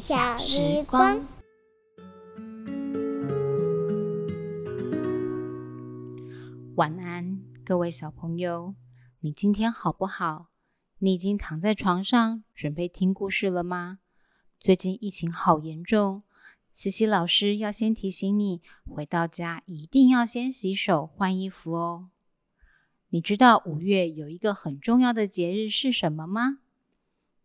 小时光，晚安，各位小朋友，你今天好不好？你已经躺在床上准备听故事了吗？最近疫情好严重，西西老师要先提醒你，回到家一定要先洗手、换衣服哦。你知道五月有一个很重要的节日是什么吗？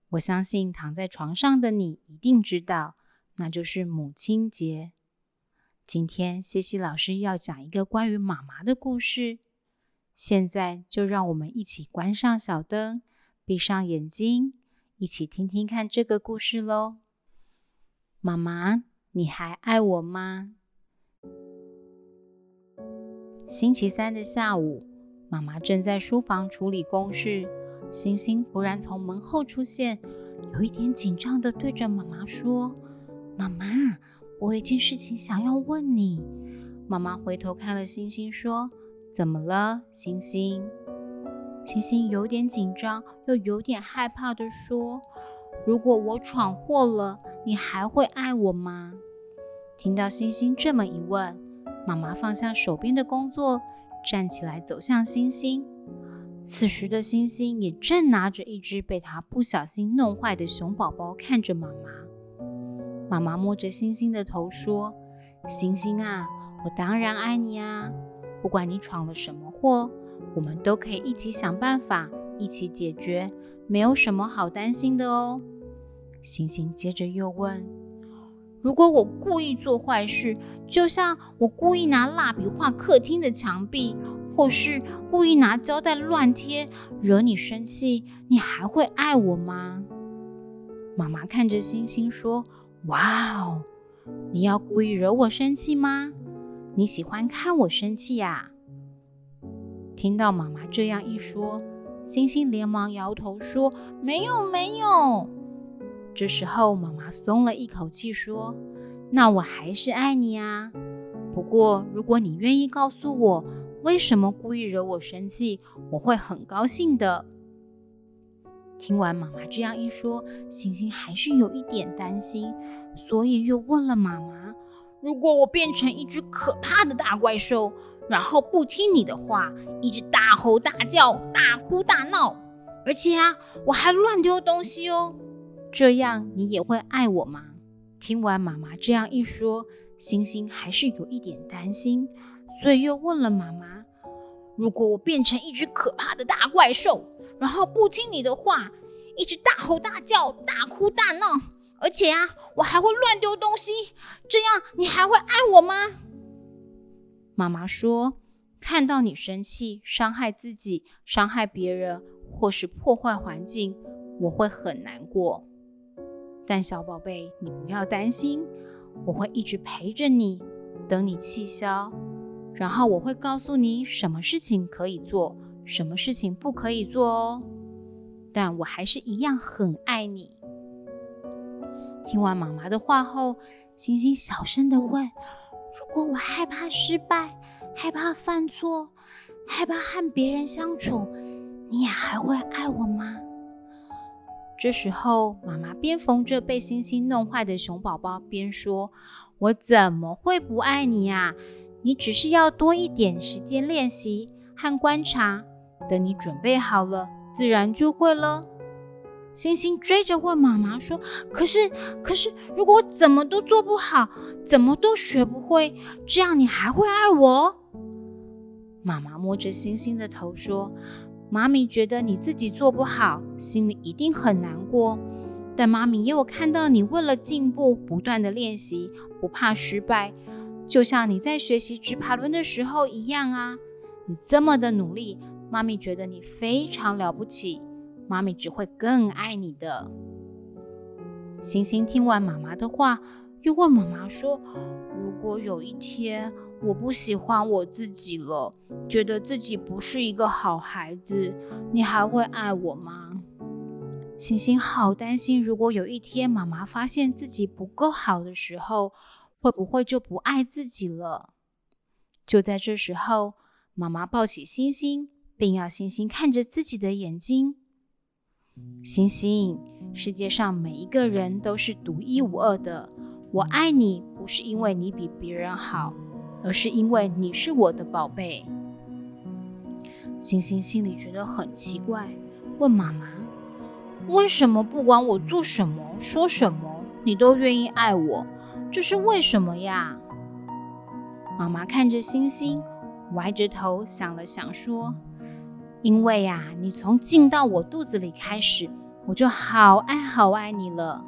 我相信躺在床上的你一定知道，那就是母亲节。今天西西老师要讲一个关于妈妈的故事。现在就让我们一起关上小灯，闭上眼睛，一起听听看这个故事喽。妈妈，你还爱我吗？星期三的下午。妈妈正在书房处理公事，星星突然从门后出现，有一点紧张的对着妈妈说：“妈妈，我有一件事情想要问你。”妈妈回头看了星星，说：“怎么了，星星？”星星有点紧张，又有点害怕的说：“如果我闯祸了，你还会爱我吗？”听到星星这么一问，妈妈放下手边的工作。站起来，走向星星。此时的星星也正拿着一只被他不小心弄坏的熊宝宝，看着妈妈。妈妈摸着星星的头说：“星星啊，我当然爱你啊！不管你闯了什么祸，我们都可以一起想办法，一起解决，没有什么好担心的哦。”星星接着又问：“如果我故意做坏事？”就像我故意拿蜡笔画客厅的墙壁，或是故意拿胶带乱贴，惹你生气，你还会爱我吗？妈妈看着星星说：“哇哦，你要故意惹我生气吗？你喜欢看我生气呀？”听到妈妈这样一说，星星连忙摇头说：“没有，没有。”这时候，妈妈松了一口气说。那我还是爱你啊！不过，如果你愿意告诉我为什么故意惹我生气，我会很高兴的。听完妈妈这样一说，星星还是有一点担心，所以又问了妈妈：“如果我变成一只可怕的大怪兽，然后不听你的话，一直大吼大叫、大哭大闹，而且啊，我还乱丢东西哦，这样你也会爱我吗？”听完妈妈这样一说，星星还是有一点担心，所以又问了妈妈：“如果我变成一只可怕的大怪兽，然后不听你的话，一直大吼大叫、大哭大闹，而且啊，我还会乱丢东西，这样你还会爱我吗？”妈妈说：“看到你生气、伤害自己、伤害别人，或是破坏环境，我会很难过。”但小宝贝，你不要担心，我会一直陪着你，等你气消，然后我会告诉你什么事情可以做，什么事情不可以做哦。但我还是一样很爱你。听完妈妈的话后，星星小声的问：“如果我害怕失败，害怕犯错，害怕和别人相处，你也还会爱我吗？”这时候，妈妈边缝着被星星弄坏的熊宝宝，边说：“我怎么会不爱你呀？你只是要多一点时间练习和观察，等你准备好了，自然就会了。”星星追着问妈妈说：“可是，可是，如果我怎么都做不好，怎么都学不会，这样你还会爱我？”妈妈摸着星星的头说。妈咪觉得你自己做不好，心里一定很难过。但妈咪也有看到你为了进步，不断的练习，不怕失败，就像你在学习直爬轮的时候一样啊！你这么的努力，妈咪觉得你非常了不起。妈咪只会更爱你的。星星听完妈妈的话，又问妈妈说：“如果有一天……”我不喜欢我自己了，觉得自己不是一个好孩子。你还会爱我吗？星星好担心，如果有一天妈妈发现自己不够好的时候，会不会就不爱自己了？就在这时候，妈妈抱起星星，并要星星看着自己的眼睛。星星，世界上每一个人都是独一无二的。我爱你，不是因为你比别人好，而是因为你是我的宝贝。”星星心里觉得很奇怪，问妈妈：“为什么不管我做什么、说什么，你都愿意爱我？这是为什么呀？”妈妈看着星星，歪着头想了想，说：“因为呀，你从进到我肚子里开始，我就好爱好爱你了。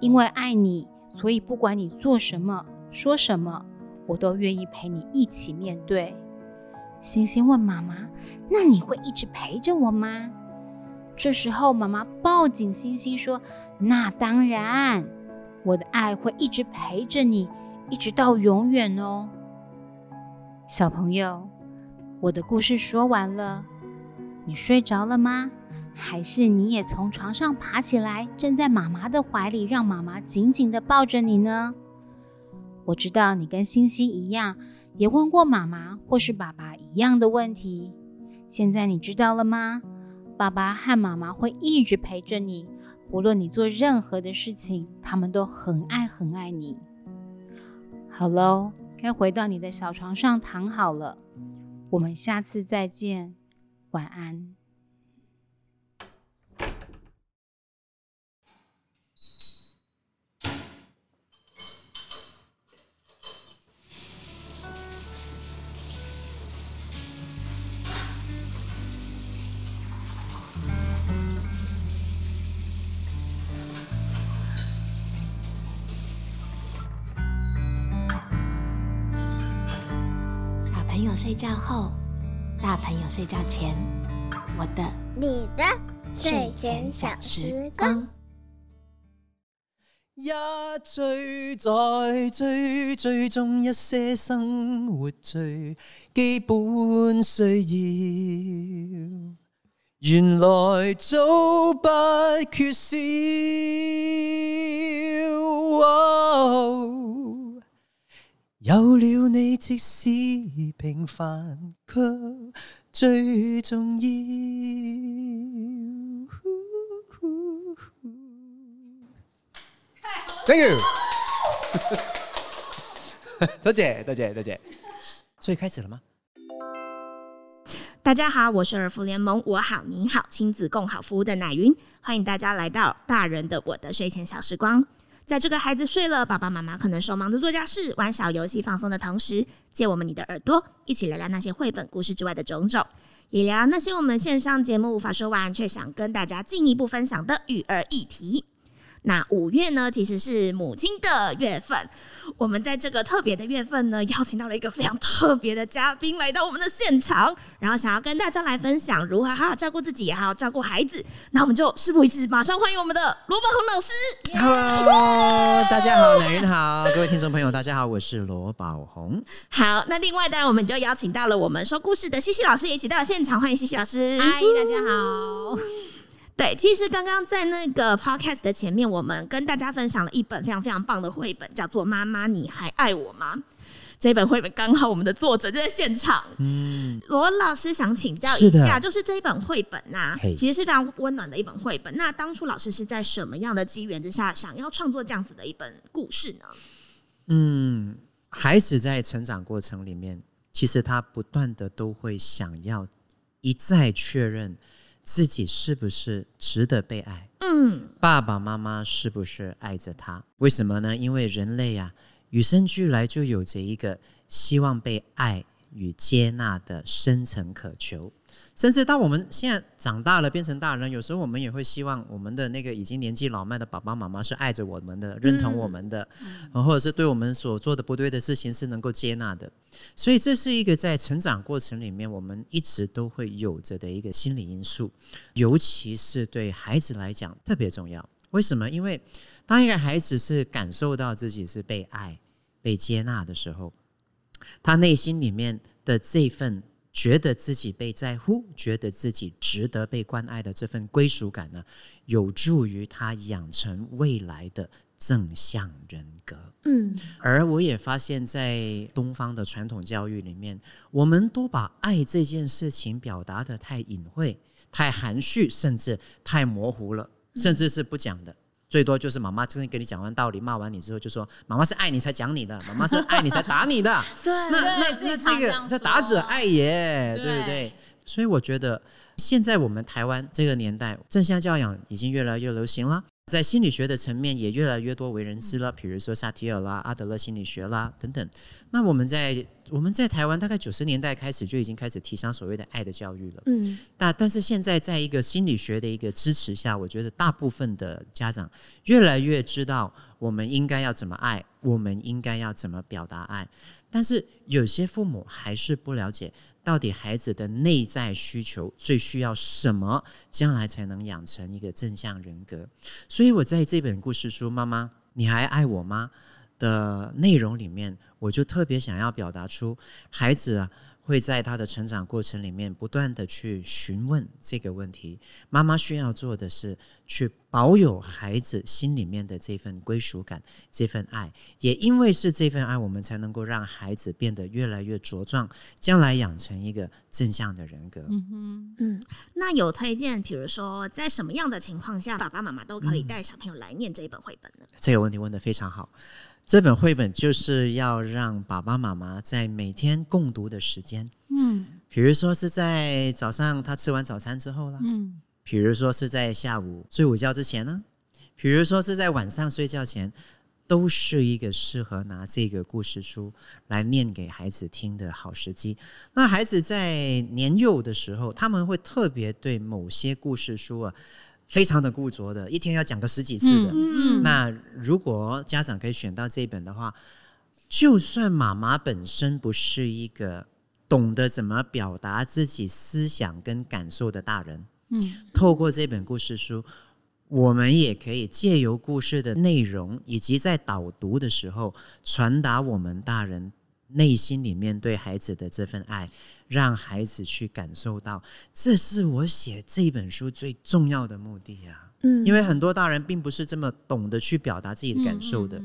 因为爱你，所以不管你做什么、说什么，我都愿意陪你一起面对。”星星问妈妈：“那你会一直陪着我吗？”这时候，妈妈抱紧星星说：“那当然，我的爱会一直陪着你，一直到永远哦。”小朋友，我的故事说完了，你睡着了吗？还是你也从床上爬起来，站在妈妈的怀里，让妈妈紧紧的抱着你呢？我知道你跟星星一样，也问过妈妈或是爸爸一样的问题。现在你知道了吗？爸爸和妈妈会一直陪着你，无论你做任何的事情，他们都很爱很爱你。好喽。该回到你的小床上躺好了，我们下次再见，晚安。睡觉后，大朋友睡觉前，我的、你的睡前小时光。一追再追，追踪一些生活最基本需要，原来早不缺少。有了你，即使平凡，却最重要。Thank you，多谢多谢多谢。所以开始了吗？大家好，我是儿福联盟我好你好亲子共好服务的奶云，欢迎大家来到大人的我的睡前小时光。在这个孩子睡了，爸爸妈妈可能手忙着做家事、玩小游戏、放松的同时，借我们你的耳朵，一起聊聊那些绘本故事之外的种种，也聊那些我们线上节目无法说完，却想跟大家进一步分享的育儿议题。那五月呢，其实是母亲的月份。我们在这个特别的月份呢，邀请到了一个非常特别的嘉宾来到我们的现场，然后想要跟大家来分享如何好好照顾自己，也好好照顾孩子。那我们就事不宜迟，马上欢迎我们的罗宝红老师。Hello，大家好，男人好，各位听众朋友，大家好，我是罗宝红。好，那另外当然我们就邀请到了我们说故事的西西老师也一起到了现场，欢迎西西老师。嗨，大家好。对，其实刚刚在那个 podcast 的前面，我们跟大家分享了一本非常非常棒的绘本，叫做《妈妈，你还爱我吗》。这本绘本刚好我们的作者就在现场。嗯，罗老师想请教一下，就是这一本绘本呐，其实是非常温暖的一本绘本。那当初老师是在什么样的机缘之下，想要创作这样子的一本故事呢？嗯，孩子在成长过程里面，其实他不断的都会想要一再确认。自己是不是值得被爱？嗯，爸爸妈妈是不是爱着他？为什么呢？因为人类呀，与生俱来就有着一个希望被爱与接纳的深层渴求。甚至到我们现在长大了，变成大人，有时候我们也会希望我们的那个已经年纪老迈的爸爸妈妈是爱着我们的，认同我们的，或者是对我们所做的不对的事情是能够接纳的。所以这是一个在成长过程里面，我们一直都会有着的一个心理因素，尤其是对孩子来讲特别重要。为什么？因为当一个孩子是感受到自己是被爱、被接纳的时候，他内心里面的这份。觉得自己被在乎，觉得自己值得被关爱的这份归属感呢，有助于他养成未来的正向人格。嗯，而我也发现，在东方的传统教育里面，我们都把爱这件事情表达的太隐晦、太含蓄，甚至太模糊了，甚至是不讲的。最多就是妈妈真的跟你讲完道理，骂完你之后，就说妈妈是爱你才讲你的，妈妈是爱你才打你的。对，那那那这个这打者爱也，对不对？所以我觉得现在我们台湾这个年代，正向教养已经越来越流行了。在心理学的层面也越来越多为人知了，比如说萨提尔啦、阿德勒心理学啦等等。那我们在我们在台湾大概九十年代开始就已经开始提倡所谓的爱的教育了。嗯，但但是现在在一个心理学的一个支持下，我觉得大部分的家长越来越知道我们应该要怎么爱，我们应该要怎么表达爱。但是有些父母还是不了解。到底孩子的内在需求最需要什么，将来才能养成一个正向人格？所以我在这本故事书《妈妈，你还爱我吗》的内容里面，我就特别想要表达出孩子啊。会在他的成长过程里面不断的去询问这个问题。妈妈需要做的是去保有孩子心里面的这份归属感、这份爱。也因为是这份爱，我们才能够让孩子变得越来越茁壮，将来养成一个正向的人格。嗯哼，嗯，那有推荐，比如说在什么样的情况下，爸爸妈妈都可以带小朋友来念这一本绘本呢？这个问题问的非常好。这本绘本就是要让爸爸妈妈在每天共读的时间，嗯，比如说是在早上他吃完早餐之后啦，嗯，比如说是在下午睡午觉之前呢，比如说是在晚上睡觉前，都是一个适合拿这个故事书来念给孩子听的好时机。那孩子在年幼的时候，他们会特别对某些故事书啊。非常的固着的，一天要讲个十几次的。那如果家长可以选到这本的话，就算妈妈本身不是一个懂得怎么表达自己思想跟感受的大人，嗯，透过这本故事书，我们也可以借由故事的内容，以及在导读的时候，传达我们大人。内心里面对孩子的这份爱，让孩子去感受到，这是我写这本书最重要的目的呀。嗯，因为很多大人并不是这么懂得去表达自己的感受的，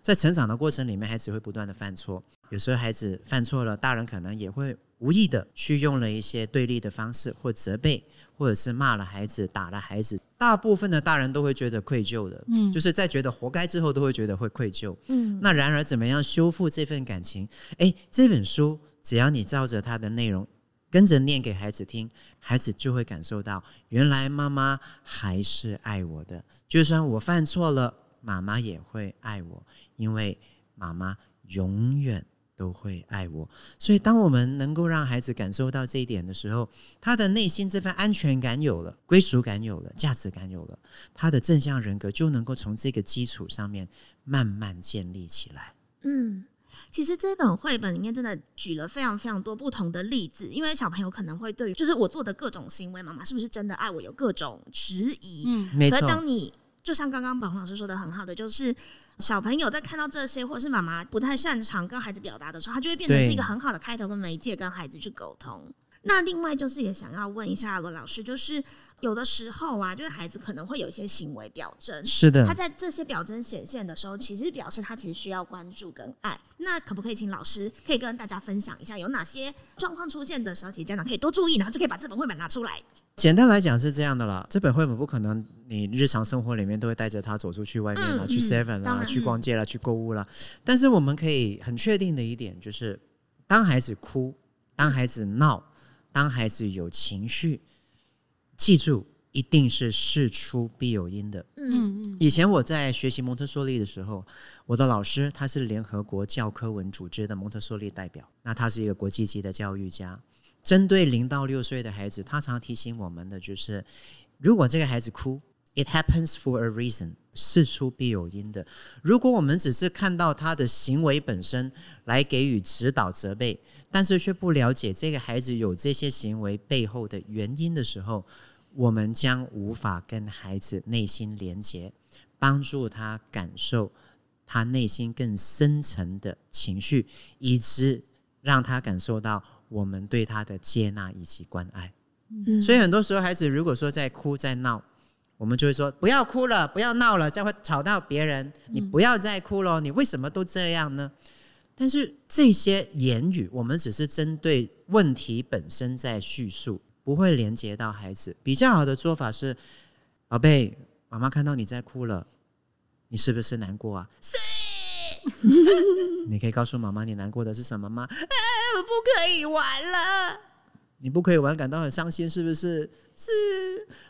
在成长的过程里面，孩子会不断的犯错，有时候孩子犯错了，大人可能也会无意的去用了一些对立的方式或责备。或者是骂了孩子、打了孩子，大部分的大人都会觉得愧疚的，嗯，就是在觉得活该之后，都会觉得会愧疚，嗯。那然而，怎么样修复这份感情？哎，这本书只要你照着它的内容跟着念给孩子听，孩子就会感受到，原来妈妈还是爱我的，就算我犯错了，妈妈也会爱我，因为妈妈永远。都会爱我，所以当我们能够让孩子感受到这一点的时候，他的内心这份安全感有了，归属感有了，价值感有了，他的正向人格就能够从这个基础上面慢慢建立起来。嗯，其实这本绘本里面真的举了非常非常多不同的例子，因为小朋友可能会对于就是我做的各种行为，妈妈是不是真的爱我，有各种质疑。嗯，没错。当你就像刚刚宝红老师说的很好的，就是。小朋友在看到这些，或者是妈妈不太擅长跟孩子表达的时候，他就会变成是一个很好的开头跟媒介，跟孩子去沟通。那另外就是也想要问一下罗老师，就是有的时候啊，就是孩子可能会有一些行为表征，是的，他在这些表征显现的时候，其实表示他其实需要关注跟爱。那可不可以请老师可以跟大家分享一下，有哪些状况出现的时候，其实家长可以多注意，然后就可以把这本绘本拿出来。简单来讲是这样的啦，这本绘本不可能你日常生活里面都会带着他走出去外面啊，去 Seven 啊，去逛街啦，去购物啦。但是我们可以很确定的一点就是，当孩子哭，当孩子闹，当孩子有情绪，记住一定是事出必有因的。嗯嗯。以前我在学习蒙特梭利的时候，我的老师他是联合国教科文组织的蒙特梭利代表，那他是一个国际级的教育家。针对零到六岁的孩子，他常提醒我们的就是：如果这个孩子哭，it happens for a reason，事出必有因的。如果我们只是看到他的行为本身来给予指导责备，但是却不了解这个孩子有这些行为背后的原因的时候，我们将无法跟孩子内心连接，帮助他感受他内心更深层的情绪，以及让他感受到。我们对他的接纳以及关爱，所以很多时候孩子如果说在哭在闹，我们就会说不要哭了，不要闹了，这样会吵到别人。你不要再哭了，你为什么都这样呢？但是这些言语，我们只是针对问题本身在叙述。不会连接到孩子。比较好的做法是，宝贝，妈妈看到你在哭了，你是不是难过啊？是。你可以告诉妈妈你难过的是什么吗？哎，我不可以玩了。你不可以玩，感到很伤心，是不是？是，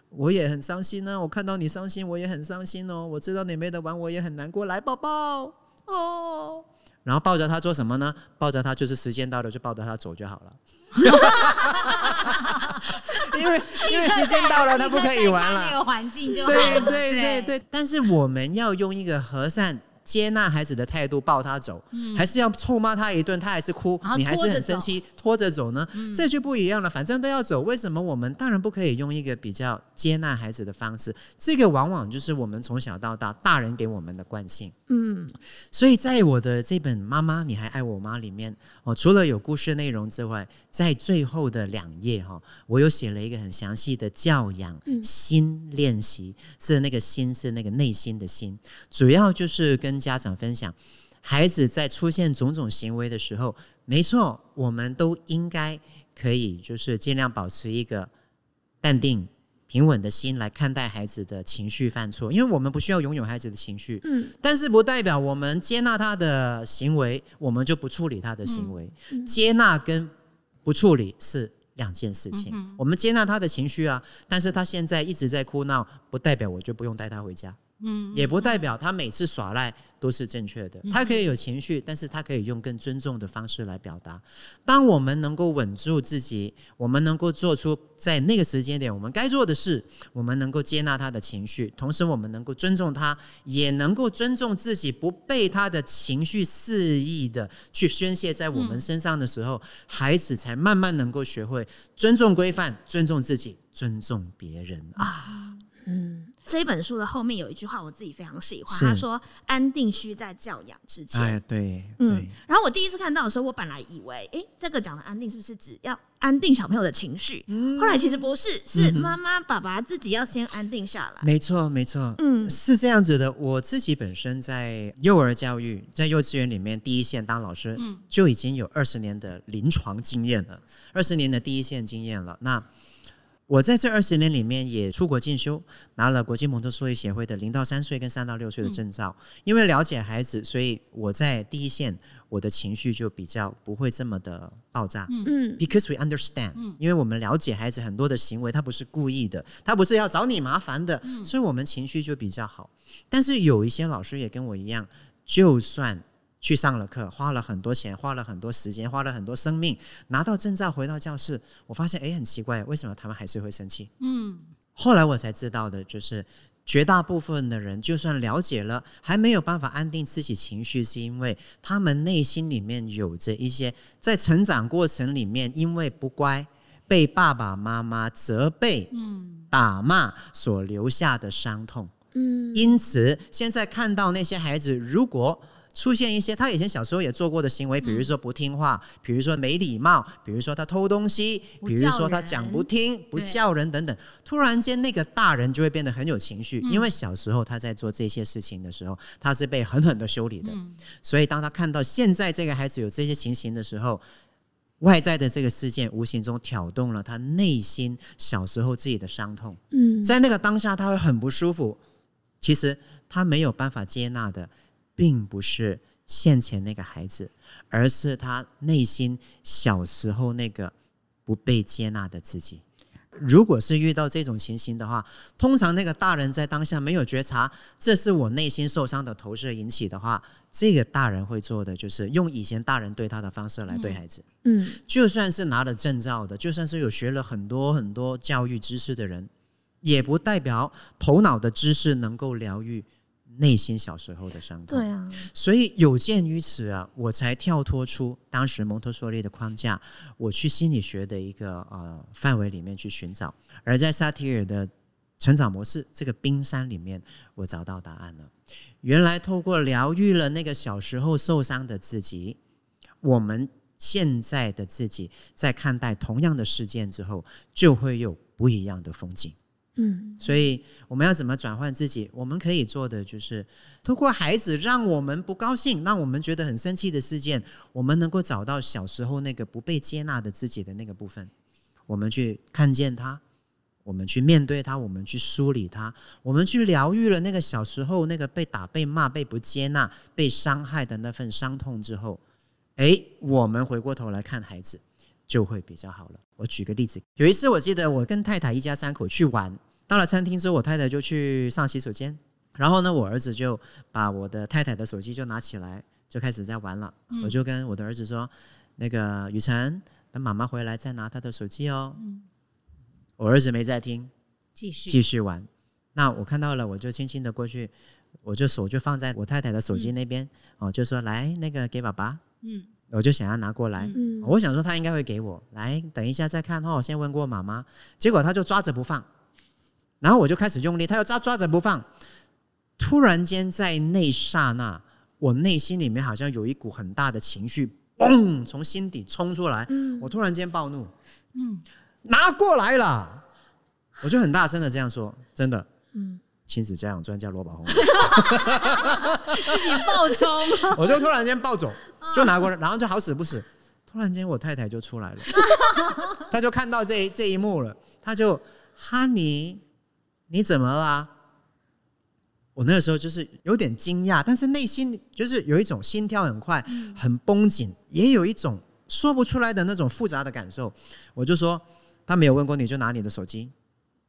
我也很伤心呢。我看到你伤心，我也很伤心哦。我知道你没得玩，我也很难过。来，抱抱哦。然后抱着他做什么呢？抱着他就是时间到了，就抱着他走就好了。因为因为时间到了，他不可以玩了。那个环境就对对对对。但是我们要用一个和善。接纳孩子的态度，抱他走，还是要臭骂他一顿，他还是哭，你还是很生气，拖着走呢？这就不一样了。反正都要走，为什么我们当然不可以用一个比较接纳孩子的方式？这个往往就是我们从小到大大人给我们的惯性。嗯，所以在我的这本《妈妈你还爱我吗》里面，哦，除了有故事内容之外，在最后的两页哈，我又写了一个很详细的教养心练习，是那个心是那个内心的心，主要就是跟家长分享，孩子在出现种种行为的时候，没错，我们都应该可以就是尽量保持一个淡定。平稳的心来看待孩子的情绪犯错，因为我们不需要拥有孩子的情绪，嗯，但是不代表我们接纳他的行为，我们就不处理他的行为。接纳跟不处理是两件事情。我们接纳他的情绪啊，但是他现在一直在哭闹，不代表我就不用带他回家。嗯，也不代表他每次耍赖都是正确的。他可以有情绪，但是他可以用更尊重的方式来表达。当我们能够稳住自己，我们能够做出在那个时间点我们该做的事，我们能够接纳他的情绪，同时我们能够尊重他，也能够尊重自己，不被他的情绪肆意的去宣泄在我们身上的时候，孩子才慢慢能够学会尊重规范，尊重自己，尊重别人啊。嗯。这一本书的后面有一句话，我自己非常喜欢。他说：“安定需在教养之前。”哎，对，嗯。然后我第一次看到的时候，我本来以为，哎，这个讲的安定是不是只要安定小朋友的情绪？后来其实不是，是妈妈、爸爸自己要先安定下来。没错，没错，嗯，是这样子的。我自己本身在幼儿教育，在幼稚园里面第一线当老师，嗯，就已经有二十年的临床经验了，二十年的第一线经验了。那我在这二十年里面也出国进修，拿了国际蒙特梭利协会的零到三岁跟三到六岁的证照。因为了解孩子，所以我在第一线，我的情绪就比较不会这么的爆炸。嗯，because we understand，因为我们了解孩子很多的行为，他不是故意的，他不是要找你麻烦的，所以我们情绪就比较好。但是有一些老师也跟我一样，就算。去上了课，花了很多钱，花了很多时间，花了很多生命，拿到证照回到教室，我发现哎，很奇怪，为什么他们还是会生气？嗯，后来我才知道的，就是绝大部分的人，就算了解了，还没有办法安定自己情绪，是因为他们内心里面有着一些在成长过程里面，因为不乖，被爸爸妈妈责备、嗯打骂所留下的伤痛。嗯，因此现在看到那些孩子，如果出现一些他以前小时候也做过的行为，比如说不听话，比如说没礼貌，比如说他偷东西，比如说他讲不听、不叫人等等。突然间，那个大人就会变得很有情绪，因为小时候他在做这些事情的时候，他是被狠狠的修理的。所以，当他看到现在这个孩子有这些情形的时候，外在的这个事件无形中挑动了他内心小时候自己的伤痛。嗯，在那个当下，他会很不舒服。其实他没有办法接纳的。并不是现前那个孩子，而是他内心小时候那个不被接纳的自己。如果是遇到这种情形的话，通常那个大人在当下没有觉察，这是我内心受伤的投射引起的话，这个大人会做的就是用以前大人对他的方式来对孩子。嗯，就算是拿了证照的，就算是有学了很多很多教育知识的人，也不代表头脑的知识能够疗愈。内心小时候的伤痛，对啊，所以有鉴于此啊，我才跳脱出当时蒙特梭利的框架，我去心理学的一个呃范围里面去寻找，而在萨提尔的成长模式这个冰山里面，我找到答案了。原来透过疗愈了那个小时候受伤的自己，我们现在的自己在看待同样的事件之后，就会有不一样的风景。嗯，所以我们要怎么转换自己？我们可以做的就是，通过孩子让我们不高兴、让我们觉得很生气的事件，我们能够找到小时候那个不被接纳的自己的那个部分，我们去看见他，我们去面对他，我们去梳理他，我们去疗愈了那个小时候那个被打、被骂、被不接纳、被伤害的那份伤痛之后，哎，我们回过头来看孩子，就会比较好了。我举个例子，有一次我记得我跟太太一家三口去玩，到了餐厅之后，我太太就去上洗手间，然后呢，我儿子就把我的太太的手机就拿起来，就开始在玩了。我就跟我的儿子说：“那个雨辰。”等妈妈回来再拿她的手机哦。我儿子没在听，继续继续玩。那我看到了，我就轻轻的过去，我就手就放在我太太的手机那边哦，就说来那个给爸爸。嗯，我就想要拿过来。嗯，我想说他应该会给我。来，等一下再看哦。先问过妈妈，结果他就抓着不放。然后我就开始用力，他又抓抓着不放。突然间在那刹那，我内心里面好像有一股很大的情绪。嘣！从心底冲出来，我突然间暴怒，嗯，拿过来了，我就很大声的这样说，真的，嗯，亲子教养专家罗宝红，自己暴冲，我就突然间暴走，就拿过来，然后就好死不死，突然间我太太就出来了，她就看到这这一幕了，她就哈尼，你怎么啦？我那个时候就是有点惊讶，但是内心就是有一种心跳很快、很绷紧，也有一种说不出来的那种复杂的感受。我就说他没有问过你就拿你的手机，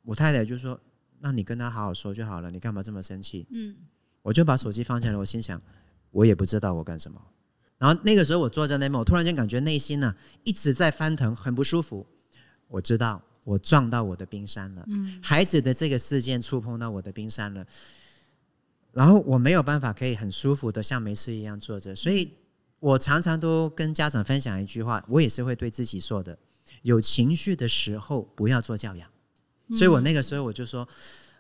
我太太就说那你跟他好好说就好了，你干嘛这么生气？嗯，我就把手机放下来，我心想我也不知道我干什么。然后那个时候我坐在那边，我突然间感觉内心呢一直在翻腾，很不舒服。我知道我撞到我的冰山了，嗯，孩子的这个事件触碰到我的冰山了。然后我没有办法可以很舒服的像没事一样坐着，所以我常常都跟家长分享一句话，我也是会对自己说的：有情绪的时候不要做教养。所以我那个时候我就说，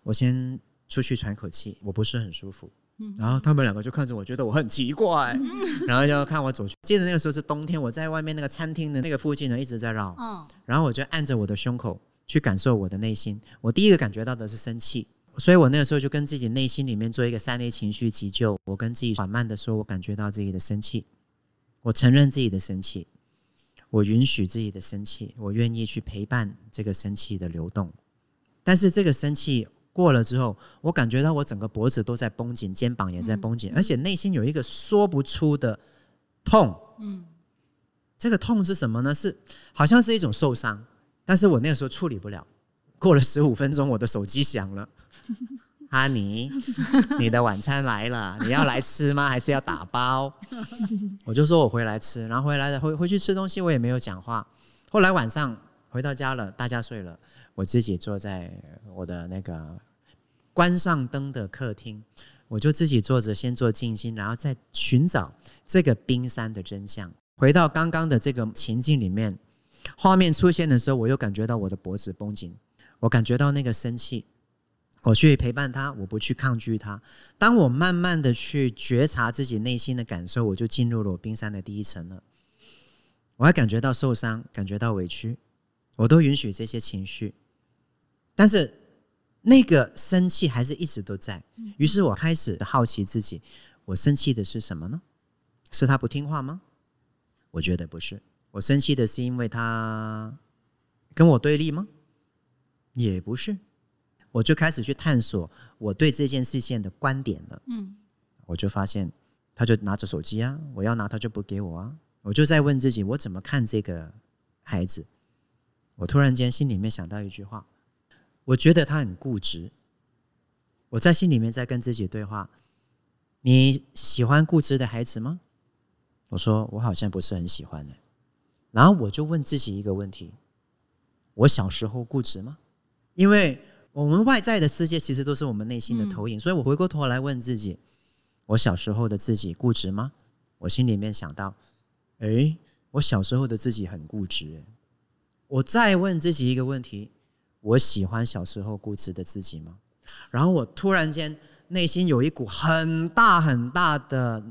我先出去喘口气，我不是很舒服。然后他们两个就看着我，觉得我很奇怪，然后就看我走去。记得那个时候是冬天，我在外面那个餐厅的那个附近呢一直在绕，然后我就按着我的胸口去感受我的内心。我第一个感觉到的是生气。所以我那个时候就跟自己内心里面做一个三类情绪急救。我跟自己缓慢的说，我感觉到自己的生气，我承认自己的生气，我允许自己的生气，我愿意去陪伴这个生气的流动。但是这个生气过了之后，我感觉到我整个脖子都在绷紧，肩膀也在绷紧，而且内心有一个说不出的痛。嗯，这个痛是什么呢？是好像是一种受伤，但是我那个时候处理不了。过了十五分钟，我的手机响了。哈尼，你的晚餐来了，你要来吃吗？还是要打包？我就说我回来吃，然后回来的回回去吃东西，我也没有讲话。后来晚上回到家了，大家睡了，我自己坐在我的那个关上灯的客厅，我就自己坐着，先做静心，然后再寻找这个冰山的真相。回到刚刚的这个情境里面，画面出现的时候，我又感觉到我的脖子绷紧，我感觉到那个生气。我去陪伴他，我不去抗拒他。当我慢慢的去觉察自己内心的感受，我就进入了我冰山的第一层了。我还感觉到受伤，感觉到委屈，我都允许这些情绪。但是那个生气还是一直都在。于是我开始好奇自己，我生气的是什么呢？是他不听话吗？我觉得不是。我生气的是因为他跟我对立吗？也不是。我就开始去探索我对这件事情的观点了。嗯，我就发现，他就拿着手机啊，我要拿他就不给我啊。我就在问自己，我怎么看这个孩子？我突然间心里面想到一句话，我觉得他很固执。我在心里面在跟自己对话：你喜欢固执的孩子吗？我说我好像不是很喜欢的。然后我就问自己一个问题：我小时候固执吗？因为我们外在的世界其实都是我们内心的投影，所以我回过头来问自己：我小时候的自己固执吗？我心里面想到，哎，我小时候的自己很固执。我再问自己一个问题：我喜欢小时候固执的自己吗？然后我突然间内心有一股很大很大的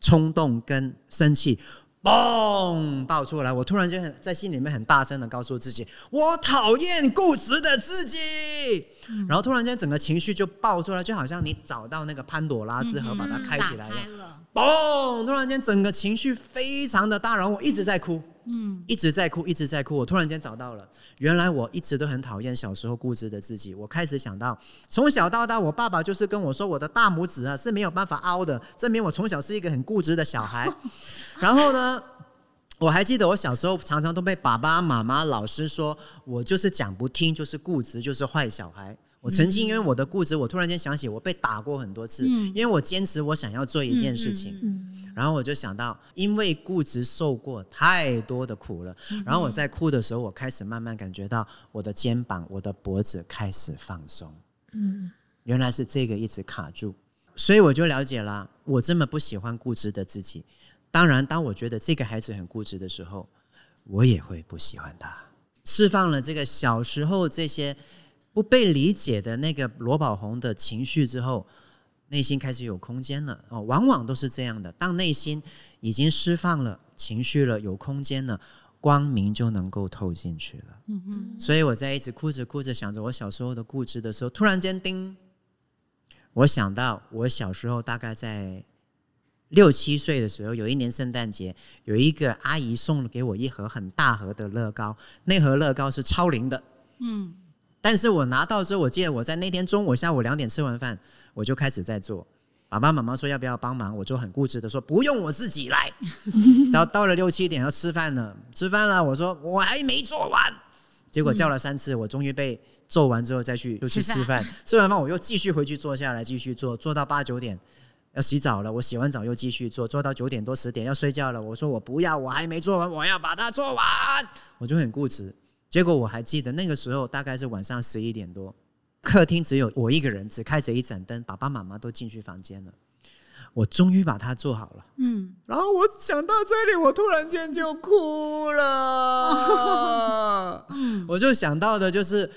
冲动跟生气。嘣爆出来！我突然间很在心里面很大声的告诉自己：“我讨厌固执的自己。”然后突然间整个情绪就爆出来，就好像你找到那个潘朵拉之盒，把它开起来一样。嘣！突然间整个情绪非常的大，然后我一直在哭，嗯，一直在哭，一直在哭。我突然间找到了，原来我一直都很讨厌小时候固执的自己。我开始想到，从小到大，我爸爸就是跟我说，我的大拇指啊是没有办法凹的，证明我从小是一个很固执的小孩。然后呢，我还记得我小时候常常都被爸爸妈妈、老师说我就是讲不听，就是固执，就是坏小孩。我曾经因为我的固执，我突然间想起我被打过很多次，因为我坚持我想要做一件事情，然后我就想到，因为固执受过太多的苦了，然后我在哭的时候，我开始慢慢感觉到我的肩膀、我的脖子开始放松，嗯，原来是这个一直卡住，所以我就了解了，我这么不喜欢固执的自己。当然，当我觉得这个孩子很固执的时候，我也会不喜欢他。释放了这个小时候这些。不被理解的那个罗宝红的情绪之后，内心开始有空间了哦，往往都是这样的。当内心已经释放了情绪了，有空间了，光明就能够透进去了。嗯哼。所以我在一直哭着哭着想着我小时候的固执的时候，突然间叮，我想到我小时候大概在六七岁的时候，有一年圣诞节，有一个阿姨送了给我一盒很大盒的乐高，那盒乐高是超龄的。嗯。但是我拿到之后，我记得我在那天中午下午两点吃完饭，我就开始在做。爸爸妈妈说要不要帮忙，我就很固执的说不用，我自己来。然后到了六七点要吃饭了，吃饭了，我说我还没做完。结果叫了三次，我终于被做完之后再去又去吃饭。吃完饭我又继续回去坐下来继续做，做到八九点要洗澡了，我洗完澡又继续做，做到九点多十点要睡觉了。我说我不要，我还没做完，我要把它做完。我就很固执。结果我还记得那个时候大概是晚上十一点多，客厅只有我一个人，只开着一盏灯，爸爸妈妈都进去房间了。我终于把它做好了，嗯，然后我想到这里，我突然间就哭了。我就想到的就是，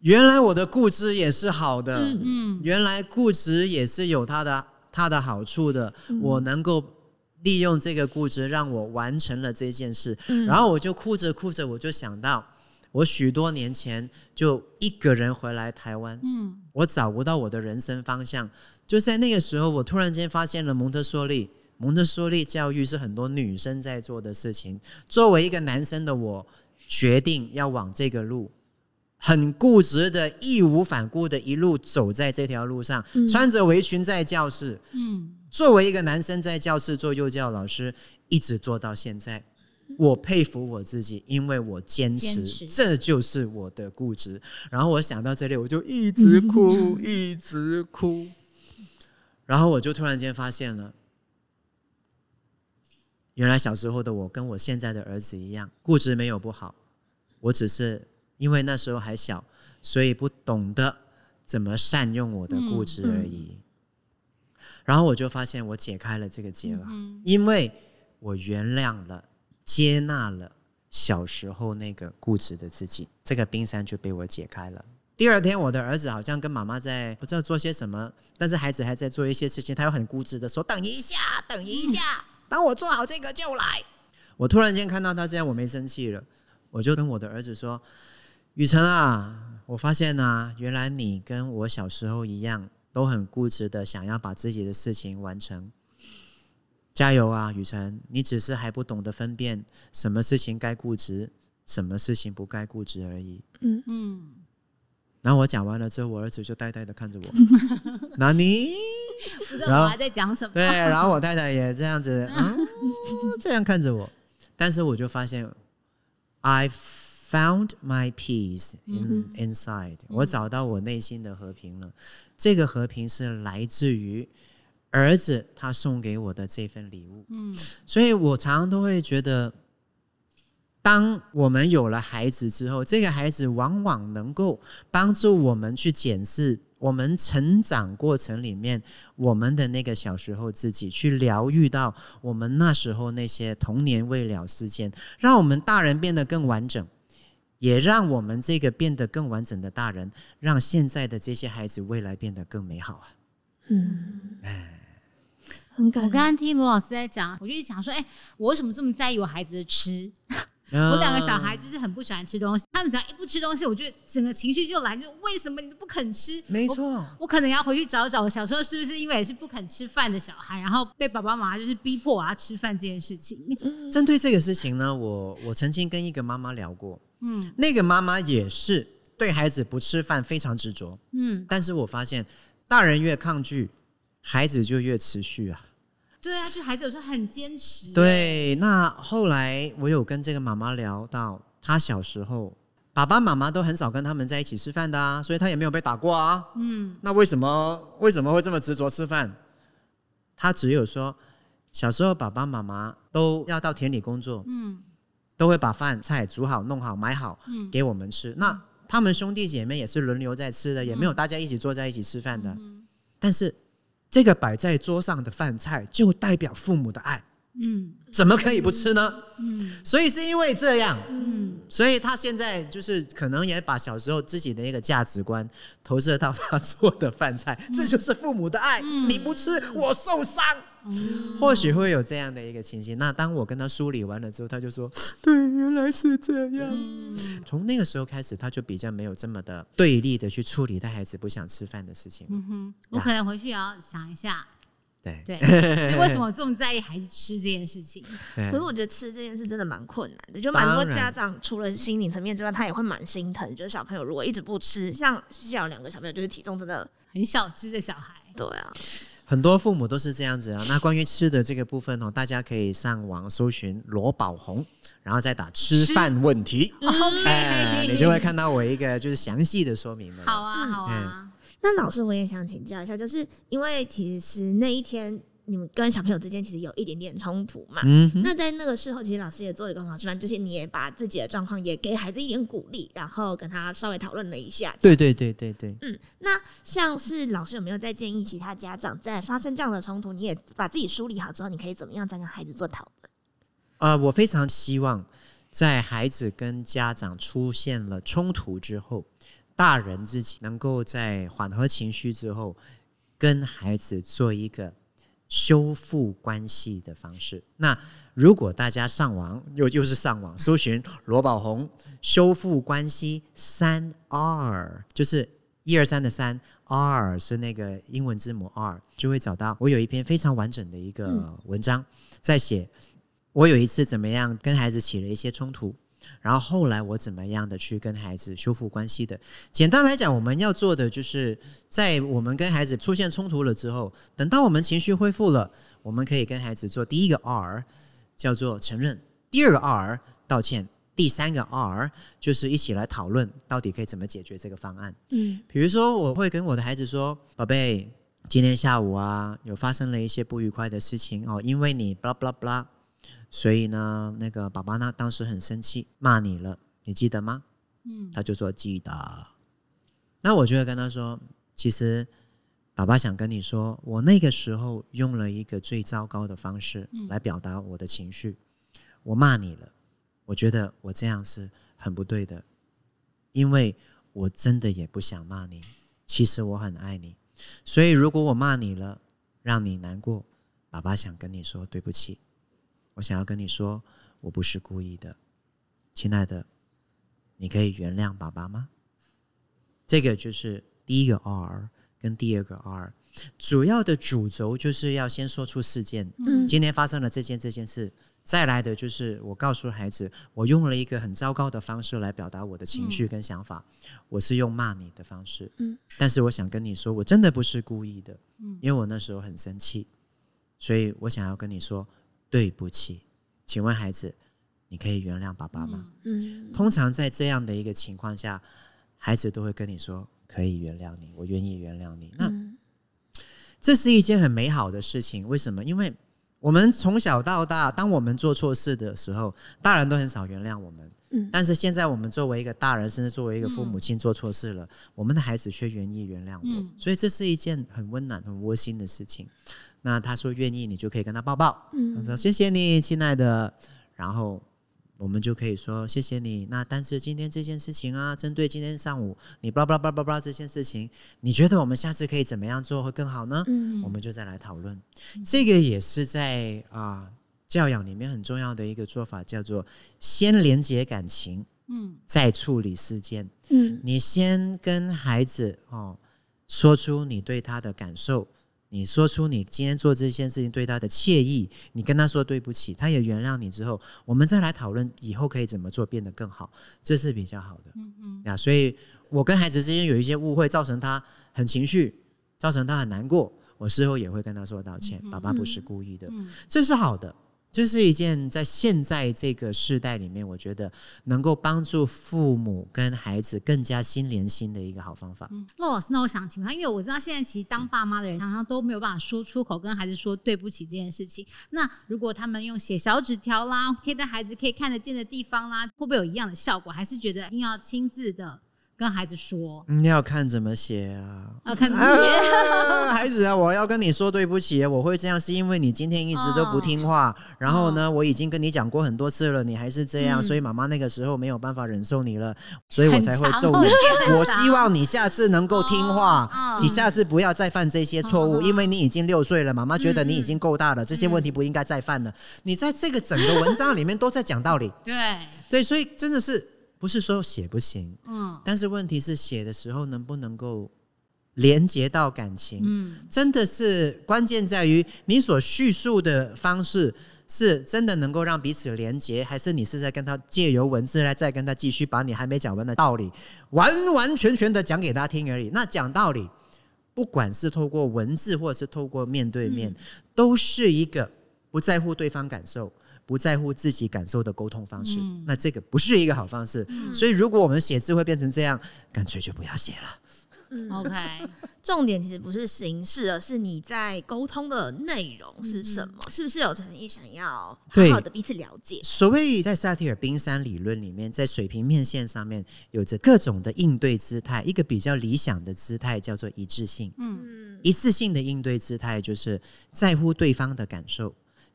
原来我的固执也是好的，嗯，原来固执也是有它的它的好处的，我能够。利用这个固执，让我完成了这件事。然后我就哭着哭着，我就想到，我许多年前就一个人回来台湾。嗯，我找不到我的人生方向。就在那个时候，我突然间发现了蒙特梭利。蒙特梭利教育是很多女生在做的事情。作为一个男生的我，决定要往这个路，很固执的、义无反顾的一路走在这条路上，穿着围裙在教室。嗯。作为一个男生，在教室做幼教老师，一直做到现在，我佩服我自己，因为我坚持，这就是我的固执。然后我想到这里，我就一直哭，一直哭。然后我就突然间发现了，原来小时候的我跟我现在的儿子一样，固执没有不好，我只是因为那时候还小，所以不懂得怎么善用我的固执而已。然后我就发现我解开了这个结了，因为我原谅了、接纳了小时候那个固执的自己，这个冰山就被我解开了。第二天，我的儿子好像跟妈妈在不知道做些什么，但是孩子还在做一些事情，他又很固执的说：“等一下，等一下，等我做好这个就来。”我突然间看到他这样，我没生气了，我就跟我的儿子说：“雨辰啊，我发现啊，原来你跟我小时候一样。”都很固执的想要把自己的事情完成，加油啊，雨辰！你只是还不懂得分辨什么事情该固执，什么事情不该固执而已。嗯嗯。然后我讲完了之后，我儿子就呆呆的看着我。那你？然后还在讲什么？对，然后我太太也这样子，这样看着我。但是我就发现，I found my peace in inside。我找到我内心的和平了。这个和平是来自于儿子他送给我的这份礼物，嗯，所以我常常都会觉得，当我们有了孩子之后，这个孩子往往能够帮助我们去检视我们成长过程里面我们的那个小时候自己，去疗愈到我们那时候那些童年未了事件，让我们大人变得更完整。也让我们这个变得更完整的大人，让现在的这些孩子未来变得更美好啊！嗯，哎，很感。我刚刚听罗老师在讲，我就想说，哎，我为什么这么在意我孩子的吃？我两个小孩就是很不喜欢吃东西，他们只要一不吃东西，我就整个情绪就来，就为什么你都不肯吃？没错我，我可能要回去找找，小时候是不是因为也是不肯吃饭的小孩，然后被爸爸妈妈就是逼迫我要吃饭这件事情？针对这个事情呢，我我曾经跟一个妈妈聊过，嗯那个妈妈也是对孩子不吃饭非常执着，嗯，但是我发现大人越抗拒，孩子就越持续啊。对啊，就孩子有时候很坚持。，对，那后来我有跟这个妈妈聊到，她小时候爸爸妈妈都很少跟他们在一起吃饭的啊，所以她也没有被打过啊。嗯那为什么为什么会这么执着吃饭？她只有说，小时候爸爸妈妈都要到田里工作，嗯都会把饭菜煮好、弄好、买好嗯给我们吃。那他们兄弟姐妹也是轮流在吃的，也没有大家一起坐在一起吃饭的。嗯但是这个摆在桌上的饭菜就代表父母的爱，嗯怎么可以不吃呢？嗯所以是因为这样，嗯所以他现在就是可能也把小时候自己的一个价值观投射到他做的饭菜，这就是父母的爱。嗯你不吃，我受伤。嗯，或许会有这样的一个情形。那当我跟他梳理完了之后，他就说：“ 对，原来是这样。嗯。从那个时候开始，他就比较没有这么的对立的去处理带孩子不想吃饭的事情。嗯哼，我可能回去也要想一下，对。对，所以为什么我这么在意孩子吃这件事情？可是我觉得吃这件事真的蛮困难的，就蛮多家长除了心理层面之外，他也会蛮心疼，就是小朋友如果一直不吃，像小两个小朋友就是体重真的，很小只的小孩，对啊，很多父母都是这样子啊。那关于吃的这个部分哦，大家可以上网搜寻罗宝红，然后再打吃饭问题，哎，你就会看到我一个就是详细的说明了。好啊，嗯好啊，那老师我也想请教一下，就是因为其实那一天你们跟小朋友之间其实有一点点冲突嘛，嗯哼，那在那个时候，其实老师也做了一个很好示范，就是你也把自己的状况也给孩子一点鼓励，然后跟他稍微讨论了一下。对对对对对。嗯，那像是老师有没有在建议其他家长，在发生这样的冲突，你也把自己梳理好之后，你可以怎么样再跟孩子做讨论？呃，我非常希望在孩子跟家长出现了冲突之后，大人自己能够在缓和情绪之后，跟孩子做一个修复关系的方式。那如果大家上网又又是上网搜寻罗宝红修复关系三 R，就是一二三的三，R 是那个英文字母 R，就会找到我有一篇非常完整的一个文章，在写我有一次怎么样跟孩子起了一些冲突，然后后来我怎么样的去跟孩子修复关系的。简单来讲，我们要做的就是在我们跟孩子出现冲突了之后，等到我们情绪恢复了，我们可以跟孩子做第一个 R，叫做承认；第二个 R 道歉；第三个 R 就是一起来讨论到底可以怎么解决这个方案。嗯比如说，我会跟我的孩子说：“宝贝，今天下午啊，有发生了一些不愉快的事情哦，因为你 blah blah blah，所以呢，那个爸爸呢当时很生气，骂你了，你记得吗？”嗯他就说记得。那我就会跟他说，其实爸爸想跟你说，我那个时候用了一个最糟糕的方式嗯来表达我的情绪，我骂你了，我觉得我这样是很不对的，因为我真的也不想骂你，其实我很爱你，所以如果我骂你了，让你难过，爸爸想跟你说对不起，我想要跟你说，我不是故意的，亲爱的，你可以原谅爸爸吗？这个就是第一个 R 跟第二个 R，主要的主轴就是要先说出事件，嗯。今天发生了这件这件事，再来的就是我告诉孩子，我用了一个很糟糕的方式来表达我的情绪跟想法，我是用骂你的方式，嗯。但是我想跟你说，我真的不是故意的，嗯。因为我那时候很生气，所以我想要跟你说对不起。请问孩子，你可以原谅爸爸吗？嗯通常在这样的一个情况下，孩子都会跟你说可以原谅你，我愿意原谅你。那嗯这是一件很美好的事情。为什么？因为我们从小到大，当我们做错事的时候，大人都很少原谅我们。嗯但是现在我们作为一个大人，甚至作为一个父母亲做错事了，我们的孩子却愿意原谅我，嗯所以这是一件很温暖、很窝心的事情。那他说愿意，你就可以跟他抱抱，他嗯说谢谢你，亲爱的，然后我们就可以说谢谢你。那但是今天这件事情啊，针对今天上午你叭叭叭叭叭这件事情，你觉得我们下次可以怎么样做会更好呢？嗯我们就再来讨论。这个也是在啊、教养里面很重要的一个做法，叫做先连接感情，嗯再处理事件。嗯你先跟孩子哦说出你对他的感受，你说出你今天做这件事情对他的歉意，你跟他说对不起，他也原谅你之后，我们再来讨论以后可以怎么做变得更好，这是比较好的。嗯嗯啊，所以我跟孩子之间有一些误会，造成他很情绪，造成他很难过，我事后也会跟他说道歉，爸爸不是故意的，嗯这是好的。这是一件在现在这个时代里面，我觉得能够帮助父母跟孩子更加心连心的一个好方法。嗯陆老师，那我想请问，因为我知道现在其实当爸妈的人常常都没有办法说出口跟孩子说对不起这件事情。那如果他们用写小纸条啦，贴在孩子可以看得见的地方啦，会不会有一样的效果？还是觉得一定要亲自的跟孩子说？你要看怎么写啊。要看怎么写？啊，孩子啊，我要跟你说对不起，我会这样是因为你今天一直都不听话，然后呢，我已经跟你讲过很多次了，你还是这样，嗯所以妈妈那个时候没有办法忍受你了，所以我才会揍你。我希望你下次能够听话，哦你下次不要再犯这些错误，哦因为你已经六岁了，妈妈觉得你已经够大了，这些问题不应该再犯了。你在这个整个文章里面都在讲道理，对，对，所以真的是不是说写不行，嗯但是问题是写的时候能不能够连接到感情？嗯真的是关键在于你所叙述的方式是真的能够让彼此连接，还是你是在跟他借由文字来再跟他继续把你还没讲完的道理完完全全的讲给他听而已？那讲道理，不管是透过文字或者是透过面对面，都是一个不在乎对方感受。不在乎自己感受的沟通方式，嗯那这个不是一个好方式。所以，如果我们写字会变成这样，干脆就不要写了。嗯，OK，重点其实不是形式，而是你在沟通的内容是什么，是不是有诚意想要好对好的彼此了解？所谓在萨提尔冰山理论里面，在水平面线上面有着各种的应对姿态，一个比较理想的姿态叫做一致性。嗯一次性的应对姿态就是在乎对方的感受，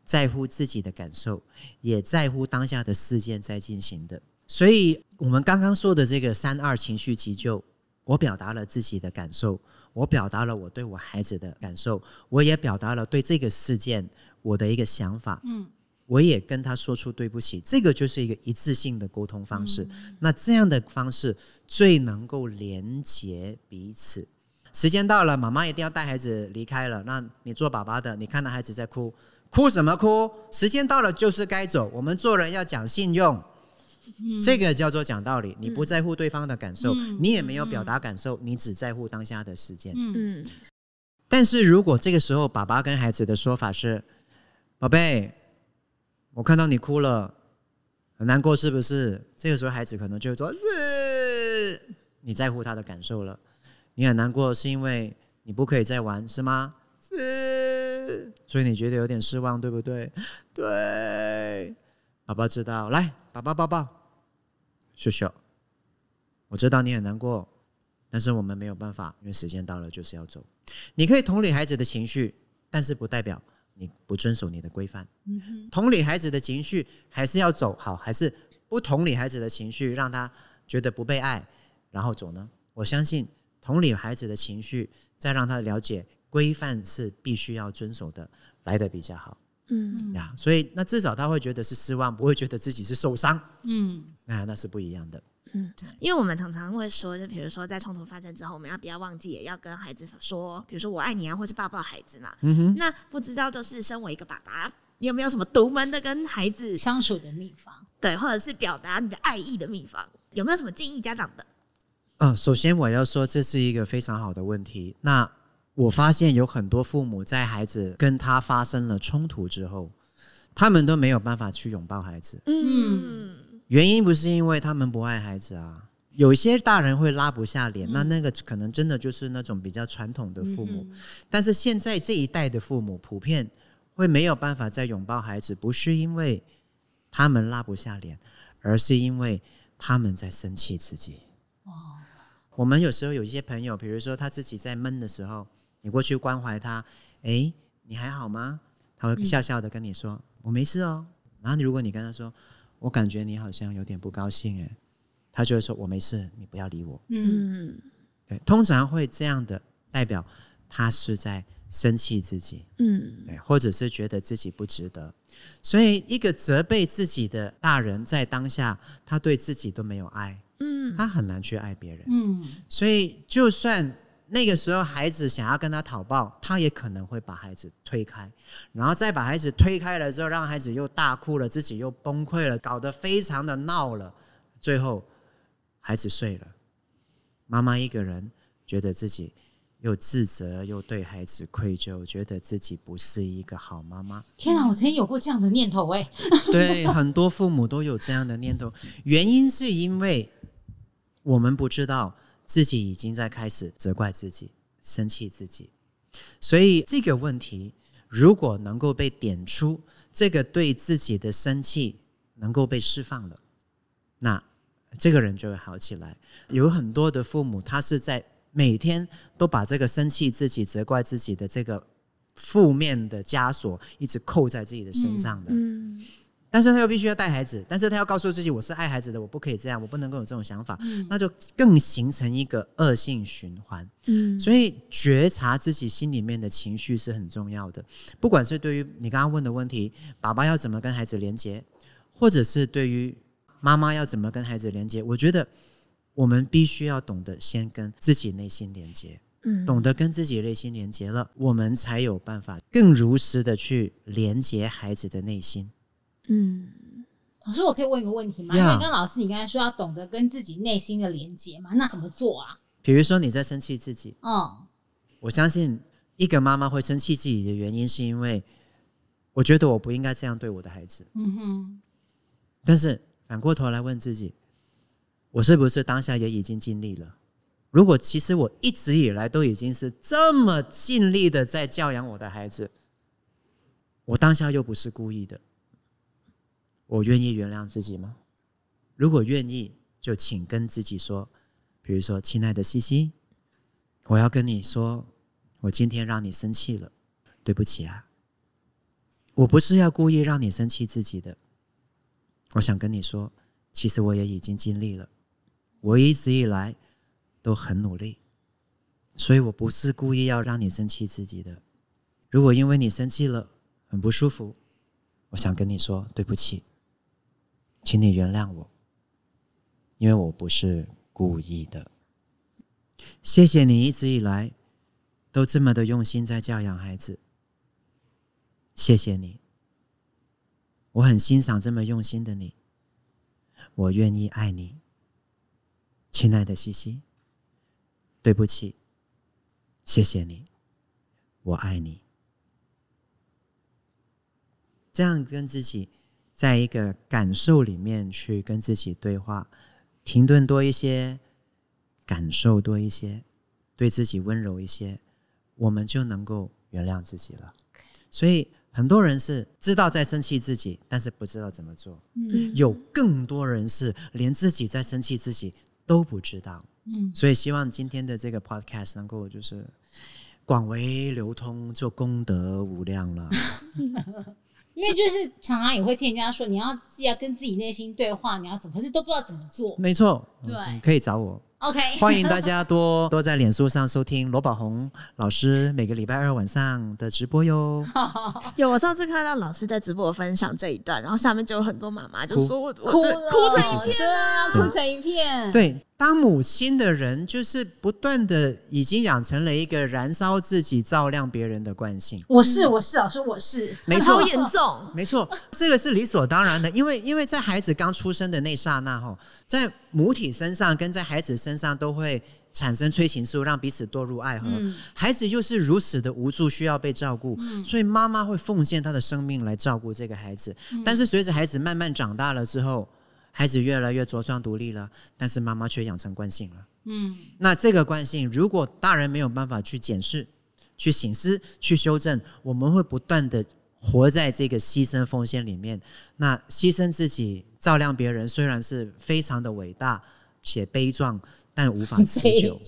在乎自己的感受，也在乎当下的事件在进行的。所以，我们刚刚说的这个三二情绪急救，我表达了自己的感受，我表达了我对我孩子的感受，我也表达了对这个事件我的一个想法。嗯我也跟他说出对不起，这个就是一个一致性的沟通方式。那这样的方式最能够连接彼此。时间到了，妈妈一定要带孩子离开了。那你做爸爸的，你看到孩子在哭，哭什么哭？时间到了就是该走。我们做人要讲信用，这个叫做讲道理。你不在乎对方的感受，嗯你也没有表达感受，你只在乎当下的时间。嗯嗯但是如果这个时候爸爸跟孩子的说法是：“宝贝，我看到你哭了，很难过，是不是？”这个时候孩子可能就会说：“是。”你在乎他的感受了，你很难过是因为你不可以再玩，是吗？是，所以你觉得有点失望，对不对？对，宝宝知道，来，宝宝抱抱，秀秀，我知道你很难过，但是我们没有办法，因为时间到了就是要走。你可以同理孩子的情绪，但是不代表你不遵守你的规范。嗯哼同理孩子的情绪还是要走好，还是不同理孩子的情绪，让他觉得不被爱，然后走呢？我相信同理孩子的情绪，再让他了解规范是必须要遵守的，来的比较好嗯呀。所以那至少他会觉得是失望，不会觉得自己是受伤，嗯啊那是不一样的。嗯，因为我们常常会说，就比如说在冲突发生之后，我们要不要忘记也要跟孩子说，比如说我爱你啊，或是抱抱孩子嘛。嗯哼，那不知道就是身为一个爸爸，你有没有什么独门的跟孩子相处的秘方，对，或者是表达你的爱意的秘方？有没有什么建议家长的？嗯，首先我要说，这是一个非常好的问题。那我发现有很多父母在孩子跟他发生了冲突之后，他们都没有办法去拥抱孩子。嗯原因不是因为他们不爱孩子啊，有一些大人会拉不下脸，那那个可能真的就是那种比较传统的父母。但是现在这一代的父母普遍会没有办法再拥抱孩子，不是因为他们拉不下脸，而是因为他们在生气自己。哦我们有时候有一些朋友，比如说他自己在闷的时候，你过去关怀他，诶，你还好吗？他会笑笑的跟你说：“我没事哦。”然后如果你跟他说：“我感觉你好像有点不高兴。”诶，他就会说：“我没事，你不要理我。嗯嗯”对，通常会这样的代表他是在生气自己，嗯对，或者是觉得自己不值得。所以，一个责备自己的大人，在当下他对自己都没有爱，嗯他很难去爱别人。嗯，所以，就算那个时候孩子想要跟他讨抱，他也可能会把孩子推开，然后再把孩子推开了之后，让孩子又大哭了，自己又崩溃了，搞得非常的闹了。最后，孩子睡了，妈妈一个人觉得自己又自责，又对孩子愧疚，觉得自己不是一个好妈妈。天哪，我曾经有过这样的念头哎，对，很多父母都有这样的念头，原因是因为我们不知道自己已经在开始责怪自己、生气自己，所以这个问题如果能够被点出，这个对自己的生气能够被释放了，那这个人就会好起来。有很多的父母，他是在每天都把这个生气自己、责怪自己的这个负面的枷锁一直扣在自己的身上的。嗯但是他又必须要带孩子，但是他要告诉自己我是爱孩子的，我不可以这样，我不能够有这种想法，那就更形成一个恶性循环。嗯所以觉察自己心里面的情绪是很重要的，不管是对于你刚刚问的问题，爸爸要怎么跟孩子连接，或者是对于妈妈要怎么跟孩子连接，我觉得我们必须要懂得先跟自己内心连接。嗯懂得跟自己内心连接了，我们才有办法更如实的去连接孩子的内心。嗯老师，我可以问一个问题吗？Yeah 因为刚刚老师你刚才说要懂得跟自己内心的连接嘛，那怎么做啊？比如说你在生气自己，嗯我相信一个妈妈会生气自己的原因，是因为我觉得我不应该这样对我的孩子。嗯哼，但是反过头来问自己，我是不是当下也已经尽力了？如果其实我一直以来都已经是这么尽力的在教养我的孩子，我当下又不是故意的，我愿意原谅自己吗？如果愿意，就请跟自己说，比如说，亲爱的西西，我要跟你说，我今天让你生气了，对不起啊，我不是要故意让你生气自己的。我想跟你说，其实我也已经尽力了，我一直以来都很努力，所以我不是故意要让你生气自己的。如果因为你生气了，很不舒服，我想跟你说对不起，请你原谅我，因为我不是故意的。谢谢你一直以来都这么的用心在教养孩子，谢谢你。我很欣赏这么用心的你，我愿意爱你，亲爱的西西。对不起，谢谢你，我爱你。这样跟自己在一个感受里面去跟自己对话，停顿多一些，感受多一些，对自己温柔一些，我们就能够原谅自己了。所以很多人是知道在生气自己，但是不知道怎么做；嗯有更多人是连自己在生气自己都不知道。嗯，所以希望今天的这个 podcast 能够就是广为流通，就功德无量了。因为就是常常也会听人家说，你要既要跟自己内心对话，你要怎么，可是都不知道怎么做。没错，对嗯可以找我。OK，欢迎大家多多在脸书上收听罗宝红老师每个礼拜二晚上的直播哟。有，我上次看到老师在直播分享这一段，然后下面就有很多妈妈就说我我哭哭成一片对啊，哭成一片。对，当母亲的人就是不断的已经养成了一个燃烧自己、照亮别人的惯性。我是我是老师，我是没错，超严重，没错，这个是理所当然的，因为因为在孩子刚出生的那刹那哈，在母体身上跟在孩子身上都会产生催情素，让彼此堕入爱河。嗯孩子又是如此的无助，需要被照顾，所以妈妈会奉献她的生命来照顾这个孩子。但是随着孩子慢慢长大了之后，孩子越来越茁壮独立了，但是妈妈却养成惯性了。嗯那这个惯性，如果大人没有办法去检视、去醒思、去修正，我们会不断的活在这个牺牲奉献里面。那牺牲自己、照亮别人，虽然是非常的伟大且悲壮，但无法 持久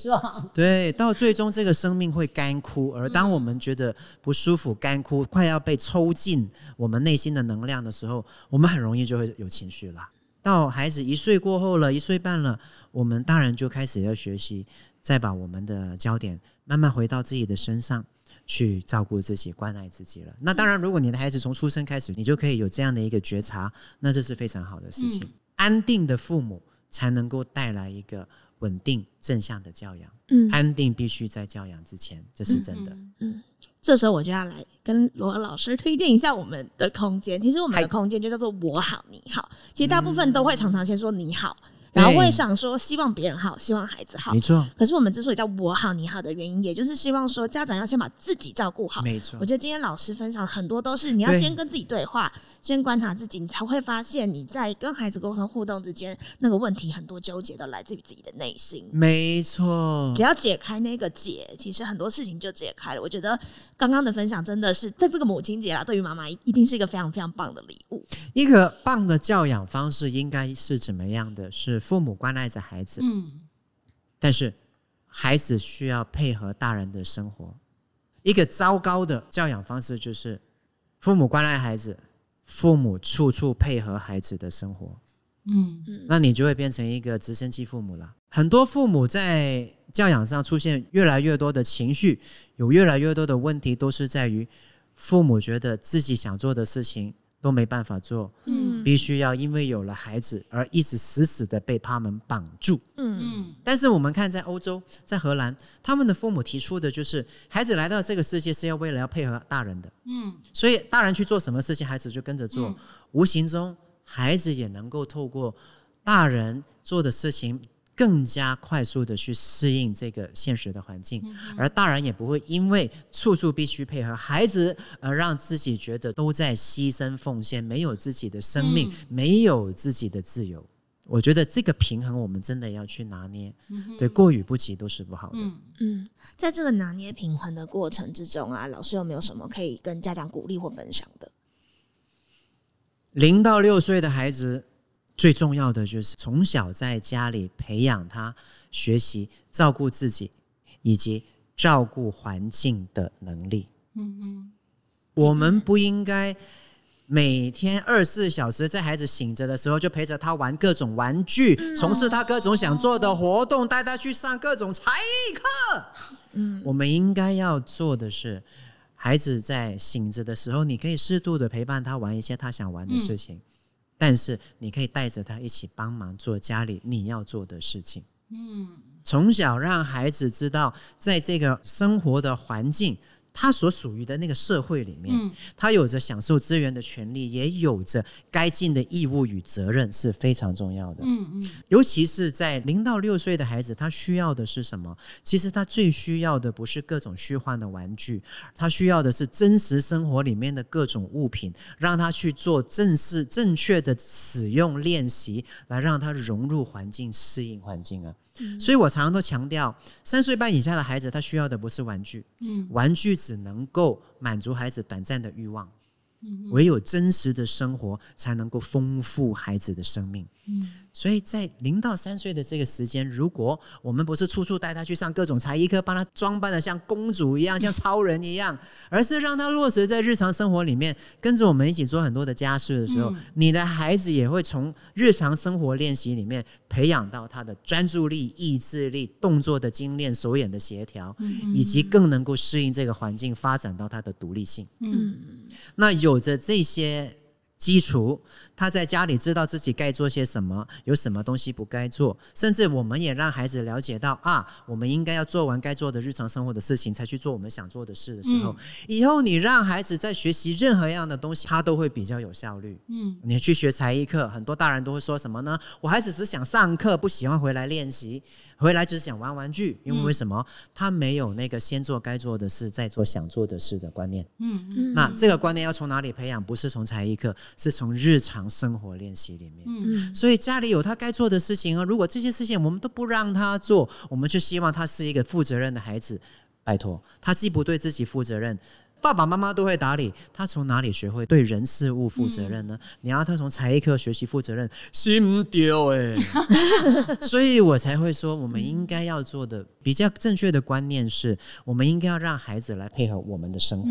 对，到最终这个生命会干枯，而当我们觉得不舒服、干枯，快要被抽尽我们内心的能量的时候，我们很容易就会有情绪啦。到孩子一岁过后了，一岁半了，我们当然就开始要学习，再把我们的焦点慢慢回到自己的身上。去照顾自己、关爱自己了。那当然，如果你的孩子从出生开始，你就可以有这样的一个觉察，那这是非常好的事情。安定的父母才能够带来一个稳定、正向的教养。嗯，安定必须在教养之前，这是真的。嗯，这时候我就要来跟罗老师推荐一下我们的空间。其实我们的空间就叫做“我好你好”。其实大部分都会常常先说“你好”。然后会想说，希望别人好，希望孩子好。没错。可是我们之所以叫我好你好的原因，也就是希望说，家长要先把自己照顾好。没错。我觉得今天老师分享很多都是，你要先跟自己对话，先观察自己，你才会发现你在跟孩子沟通互动之间，那个问题很多纠结都来自于自己的内心。没错。只要解开那个结，其实很多事情就解开了。我觉得刚刚的分享真的是在这个母亲节啊，对于妈妈一定是一个非常非常棒的礼物。一个棒的教养方式应该是怎么样的？是父母关爱着。孩子，嗯，但是孩子需要配合大人的生活。一个糟糕的教养方式就是父母关爱孩子，父母处处配合孩子的生活。嗯嗯，那你就会变成一个直升机父母了。很多父母在教养上出现越来越多的情绪，有越来越多的问题，都是在于父母觉得自己想做的事情。都没办法做，嗯，必须要因为有了孩子而一直死死的被他们绑住，嗯。嗯。但是我们看在欧洲，在荷兰，他们的父母提出的就是，孩子来到这个世界是要为了要配合大人的，嗯，所以大人去做什么事情，孩子就跟着做，无形中孩子也能够透过大人做的事情。更加快速的去适应这个现实的环境，而大人也不会因为处处必须配合孩子而让自己觉得都在牺牲奉献，没有自己的生命，没有自己的自由。我觉得这个平衡我们真的要去拿捏，对，过与不及都是不好的。嗯，在这个拿捏平衡的过程之中啊，老师有没有什么可以跟家长鼓励或分享的？零到六岁的孩子。最重要的就是从小在家里培养他学习照顾自己以及照顾环境的能力。嗯嗯，我们不应该每天二十四小时在孩子醒着的时候就陪着他玩各种玩具，从事他各种想做的活动，带他去上各种才艺课。嗯，我们应该要做的是，孩子在醒着的时候，你可以适度的陪伴他玩一些他想玩的事情。但是你可以带着他一起帮忙做家里你要做的事情。嗯，从小让孩子知道，在这个生活的环境。他所属于的那个社会里面，他有着享受资源的权利，也有着该尽的义务与责任，是非常重要的。嗯嗯，尤其是在零到六岁的孩子，他需要的是什么？其实他最需要的不是各种虚幻的玩具，他需要的是真实生活里面的各种物品，让他去做正式、正确的使用练习，来让他融入环境、适应环境啊。所以我常常都强调，三岁半以下的孩子，他需要的不是玩具，嗯，玩具只能够满足孩子短暂的欲望，嗯，唯有真实的生活才能够丰富孩子的生命，嗯。所以在零到三岁的这个时间，如果我们不是处处带他去上各种才艺课，帮他装扮的像公主一样、像超人一样，而是让他落实在日常生活里面，跟着我们一起做很多的家事的时候，你的孩子也会从日常生活练习里面培养到他的专注力、意志力、动作的精炼、手眼的协调，以及更能够适应这个环境，发展到他的独立性。嗯，那有着这些。基础，他在家里知道自己该做些什么，有什么东西不该做，甚至我们也让孩子了解到啊，我们应该要做完该做的日常生活的事情，才去做我们想做的事的时候，以后你让孩子在学习任何样的东西，他都会比较有效率。嗯，你去学才艺课，很多大人都会说什么呢？我孩子只想上课，不喜欢回来练习。回来只是想玩玩具，因为为什么他没有那个先做该做的事，再做想做的事的观念？嗯嗯，那这个观念要从哪里培养？不是从才艺课，是从日常生活练习里面。嗯，所以家里有他该做的事情啊，如果这些事情我们都不让他做，我们就希望他是一个负责任的孩子。拜托，他既不对自己负责任。爸爸妈妈都会打理，他从哪里学会对人事物负责任呢？你要他从才艺课学习负责任，心丢哎！所以我才会说，我们应该要做的比较正确的观念是，我们应该要让孩子来配合我们的生活，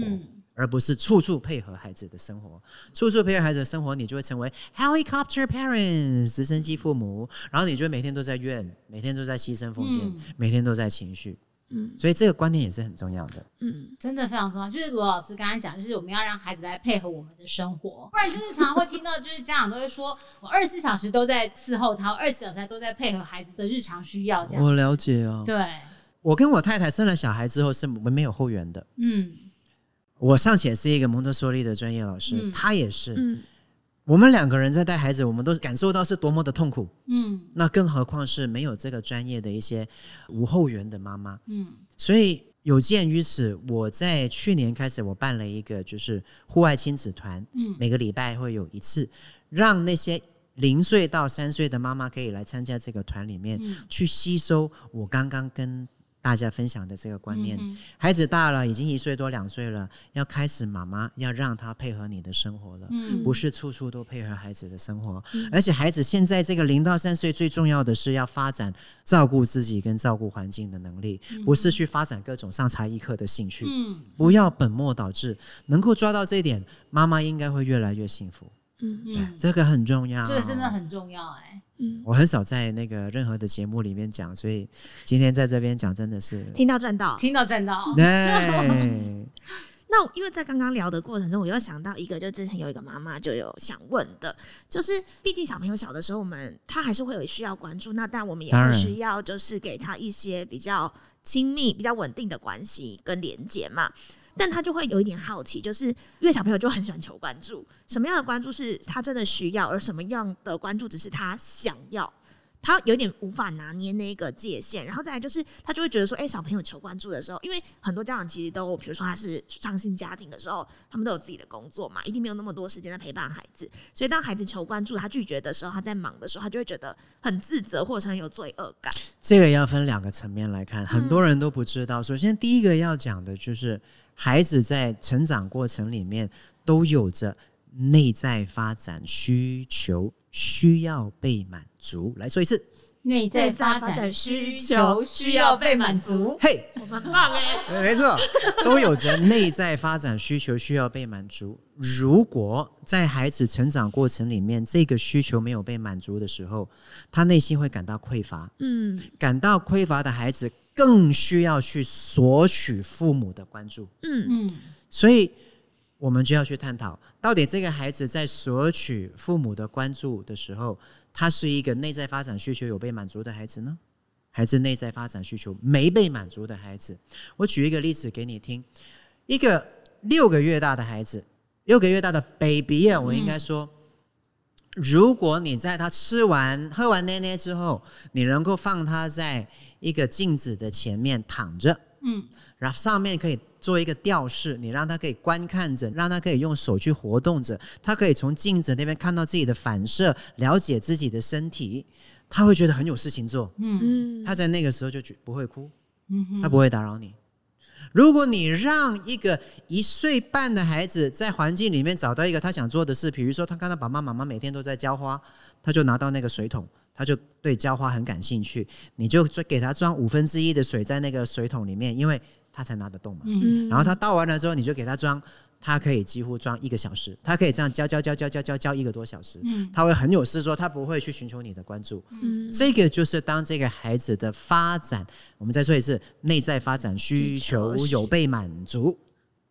而不是处处配合孩子的生活。处处配合孩子的生活，你就会成为 helicopter parents 直升机父母，然后你就每天都在怨，每天都在牺牲奉献，每天都在情绪。嗯所以这个观念也是很重要的。嗯真的非常重要。就是罗老师刚才讲，就是我们要让孩子来配合我们的生活，不然就是常常会听到，就是家长都会说，我二十四小时都在伺候他，二十四小时都在配合孩子的日常需要，这样。我了解哦。对，我跟我太太生了小孩之后是我们没有后援的。嗯我尚且是一个蒙特梭利的专业老师，嗯他也是。嗯我们两个人在带孩子，我们都感受到是多么的痛苦。嗯那更何况是没有这个专业的一些无后援的妈妈。嗯所以有鉴于此，我在去年开始，我办了一个就是户外亲子团，嗯每个礼拜会有一次，让那些零岁到三岁的妈妈可以来参加这个团里面，嗯去吸收我刚刚跟大家分享的这个观念。嗯孩子大了，已经一岁多两岁了，要开始妈妈要让他配合你的生活了。嗯不是处处都配合孩子的生活，而且孩子现在这个零到三岁最重要的是要发展照顾自己跟照顾环境的能力，不是去发展各种上才艺课的兴趣。嗯不要本末倒置，能够抓到这一点，妈妈应该会越来越幸福。嗯嗯，这个很重要，这个真的。很重要哎。嗯，我很少在那个任何的节目里面讲，所以今天在这边讲真的是，听到赚到。听到赚到，对，那因为在刚刚聊的过程中，我又想到一个，就之前有一个妈妈就有想问的，就是毕竟小朋友小的时候，我们他还是会有需要关注，那但我们也当然会需要就是给他一些比较亲密、比较稳定的关系跟连接嘛。但他就会有一点好奇，就是因为小朋友就很喜欢求关注，什么样的关注是他真的需要，而什么样的关注只是他想要。他有点无法拿捏那个界限，然后再来就是他就会觉得说，哎、小朋友求关注的时候，因为很多家长其实都，比如说他是双薪家庭的时候，他们都有自己的工作嘛，一定没有那么多时间在陪伴孩子，所以当孩子求关注，他拒绝的时候，他在忙的时候，他就会觉得很自责或者是很有罪恶感。这个要分两个层面来看，很多人都不知道。首先，第一个要讲的就是孩子在成长过程里面都有着内在发展需求，需要被满足。来说一次，内在发展需求需要被满足。嘿，我们很棒哎、呃没错，都有着内在发展需求需要被满足。如果在孩子成长过程里面，这个需求没有被满足的时候，他内心会感到匮乏。嗯感到匮乏的孩子更需要去索取父母的关注，嗯嗯所以我们就要去探讨，到底这个孩子在索取父母的关注的时候，他是一个内在发展需求有被满足的孩子呢，还是内在发展需求没被满足的孩子？我举一个例子给你听，一个六个月大的孩子，六个月大的 baby 啊，我应该说。如果你在他吃完、喝完奶奶之后，你能够放他在一个镜子的前面躺着，嗯然后上面可以做一个吊饰，你让他可以观看着，让他可以用手去活动着，他可以从镜子那边看到自己的反射，了解自己的身体，他会觉得很有事情做。嗯嗯，他在那个时候就觉不会哭，嗯哼他不会打扰你。如果你让一个一岁半的孩子在环境里面找到一个他想做的事，比如说他看到爸爸妈妈每天都在浇花，他就拿到那个水桶，他就对浇花很感兴趣，你就给他装五分之一的水在那个水桶里面，因为他才拿得动嘛。嗯然后他倒完了之后，你就给他装，他可以几乎装一个小时，他可以这样浇浇浇浇浇浇浇一个多小时，嗯他会很有事做，他不会去寻求你的关注。嗯这个就是当这个孩子的发展，我们再说一次，内在发展需求有被满足。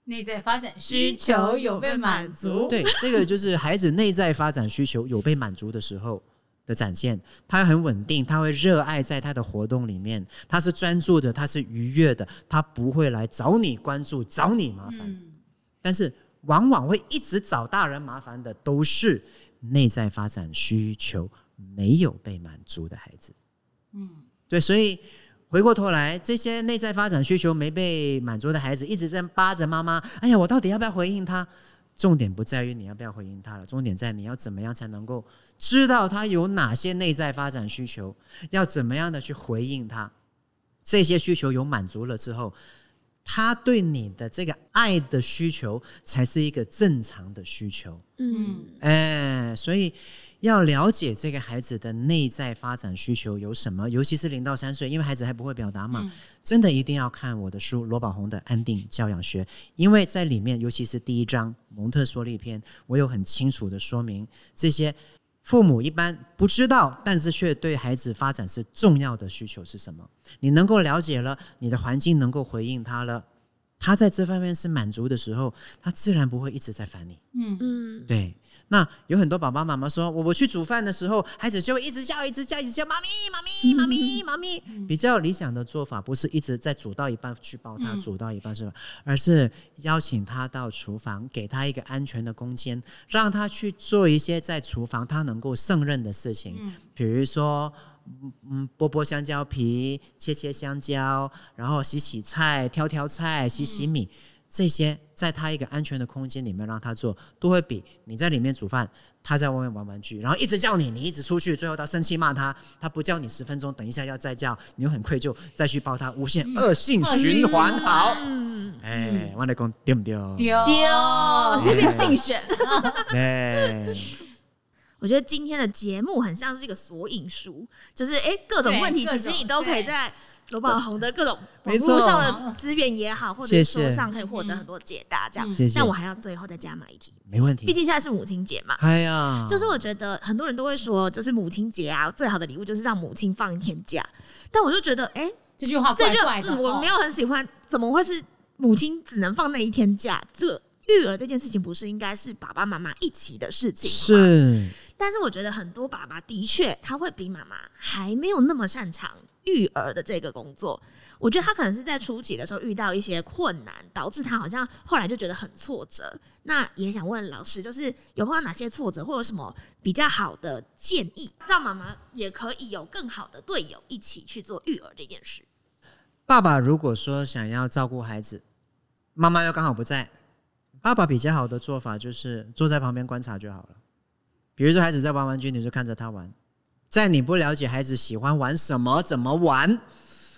内在发展需求有被满足。对，这个就是孩子内在发展需求有被满足的时候的展现。他很稳定，他会热爱在他的活动里面，他是专注的，他是愉悦的，他不会来找你关注、找你麻烦。嗯但是往往会一直找大人麻烦的，都是内在发展需求没有被满足的孩子。嗯对，所以回过头来，这些内在发展需求没被满足的孩子，一直在扒着妈妈。哎呀，我到底要不要回应他？重点不在于你要不要回应他了，重点在你要怎么样才能够知道他有哪些内在发展需求，要怎么样的去回应他。这些需求有满足了之后，他对你的这个爱的需求才是一个正常的需求。嗯哎，所以要了解这个孩子的内在发展需求有什么，尤其是零到三岁，因为孩子还不会表达嘛，嗯真的一定要看我的书罗宝红的《安定教养学》，因为在里面，尤其是第一章蒙特梭利篇，我有很清楚的说明这些父母一般不知道，但是却对孩子发展是重要的需求是什么？你能够了解了，你的环境能够回应他了，他在这方面是满足的时候，他自然不会一直在烦你。嗯，嗯，对，那有很多爸爸妈妈说，我我去煮饭的时候，孩子就会一直叫，一直叫，一直叫，妈咪，妈咪，妈咪，妈咪。比较理想的做法不是一直在煮到一半去抱他，嗯煮到一半是吧？而是邀请他到厨房，给他一个安全的空间，让他去做一些在厨房他能够胜任的事情，嗯比如说。嗯嗯，剥剥香蕉皮，切切香蕉，然后洗洗菜，挑挑菜，洗洗米，这些在他一个安全的空间里面让他做，都会比你在里面煮饭，他在外面玩玩具，然后一直叫你，你一直出去，最后他生气骂他，他不叫你十分钟，等一下要再叫，你又很愧疚，再去抱他，无限恶性循环。好，嗯，哎，我来讲对不对？丢丢，这边竞选。哎，我觉得今天的节目很像是一个索引书，就是哎、诶各种问题，其实你都可以在罗宝红的各种 网络上的资源也好，或者谢谢是书上可以获得很多解答。这样嗯，谢谢但我还要最后再加码一题，没问题。毕竟现在是母亲节嘛。哎呀，就是我觉得很多人都会说，就是母亲节啊，最好的礼物就是让母亲放一天假。但我就觉得，哎、这句话怪怪的，我没有很喜欢，怎么会是母亲只能放那一天假？这育儿这件事情不是应该是爸爸妈妈一起的事情吗？是但是我觉得很多爸爸的确他会比妈妈还没有那么擅长育儿的这个工作。我觉得他可能是在初期的时候遇到一些困难，导致他好像后来就觉得很挫折。那也想问老师，就是有碰到哪些挫折，或有什么比较好的建议，让妈妈也可以有更好的队友一起去做育儿这件事？爸爸如果说想要照顾孩子，妈妈又刚好不在，爸爸比较好的做法就是坐在旁边观察就好了。比如说孩子在玩玩具，你就看着他玩，在你不了解孩子喜欢玩什么、怎么玩、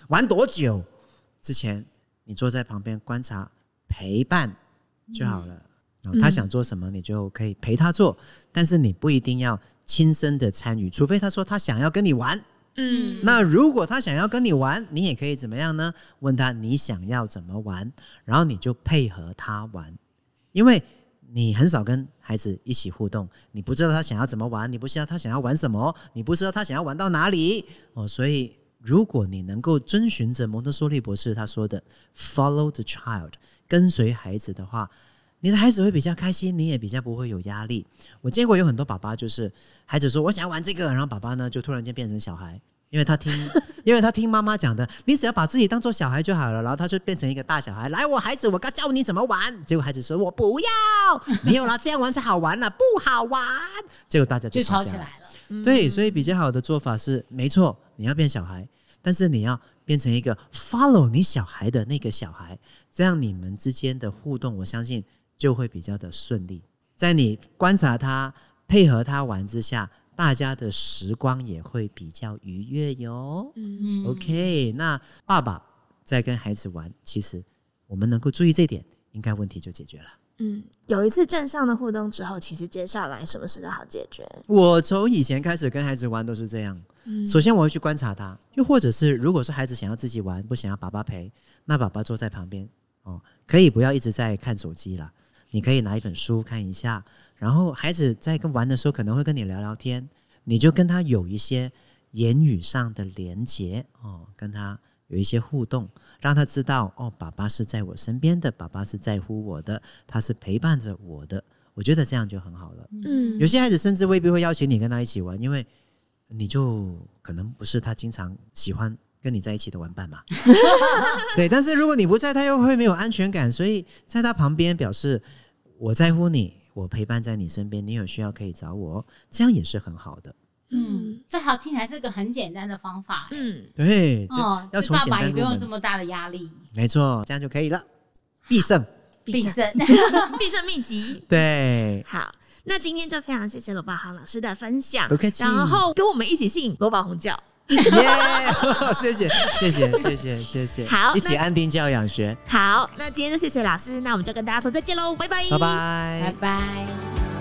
玩多久之前，你坐在旁边观察、陪伴就好了。然后他想做什么，你就可以陪他做，但是你不一定要亲身的参与，除非他说他想要跟你玩。嗯那如果他想要跟你玩，你也可以怎么样呢？问他你想要怎么玩，然后你就配合他玩，因为你很少跟孩子一起互动，你不知道他想要怎么玩，你不知道他想要玩什么，你不知道他想要玩到哪里哦。所以，如果你能够遵循着蒙特梭利博士他说的 “follow the child”，跟随孩子的话，你的孩子会比较开心，你也比较不会有压力。我见过有很多爸爸，就是孩子说我想要玩这个，然后爸爸呢就突然间变成小孩，因为他听，因为他听妈妈讲的，你只要把自己当做小孩就好了，然后他就变成一个大小孩。来，我孩子，我该教你怎么玩。结果孩子说我不要，没有啦，这样玩才好玩呢，不好玩。结果大家就吵起来了。对，所以比较好的做法是，没错，你要变小孩，但是你要变成一个 follow 你小孩的那个小孩，这样你们之间的互动，我相信就会比较的顺利。在你观察他、配合他玩之下，大家的时光也会比较愉悦哟。OK，那爸爸在跟孩子玩，其实我们能够注意这点，应该问题就解决了。嗯，有一次正向的互动之后，其实接下来什么事都好解决。我从以前开始跟孩子玩都是这样。嗯首先我会去观察他，又或者是如果是孩子想要自己玩，不想要爸爸陪，那爸爸坐在旁边哦，可以不要一直在看手机啦，你可以拿一本书看一下，然后孩子在跟玩的时候可能会跟你聊聊天，你就跟他有一些言语上的连接哦，跟他有一些互动，让他知道哦，爸爸是在我身边的，爸爸是在乎我的，他是陪伴着我的，我觉得这样就很好了。嗯有些孩子甚至未必会邀请你跟他一起玩，因为你就可能不是他经常喜欢跟你在一起的玩伴嘛。对，但是如果你不在，他又会没有安全感，所以在他旁边表示我在乎你，我陪伴在你身边，你有需要可以找我，这样也是很好的。嗯，这好听起来是个很简单的方法。嗯，对，就哦，要从爸爸不用这，么大的压力，没错，这样就可以了，必胜。必胜。必胜秘籍。对，好，那今天就非常谢谢罗宝航老师的分享，不客气然后跟我们一起信罗宝红教。耶！谢谢，谢谢，谢谢，谢谢。好一起安定教养学，好，那今天就谢谢老师，那我们就跟大家说再见喽，拜拜，拜拜拜拜。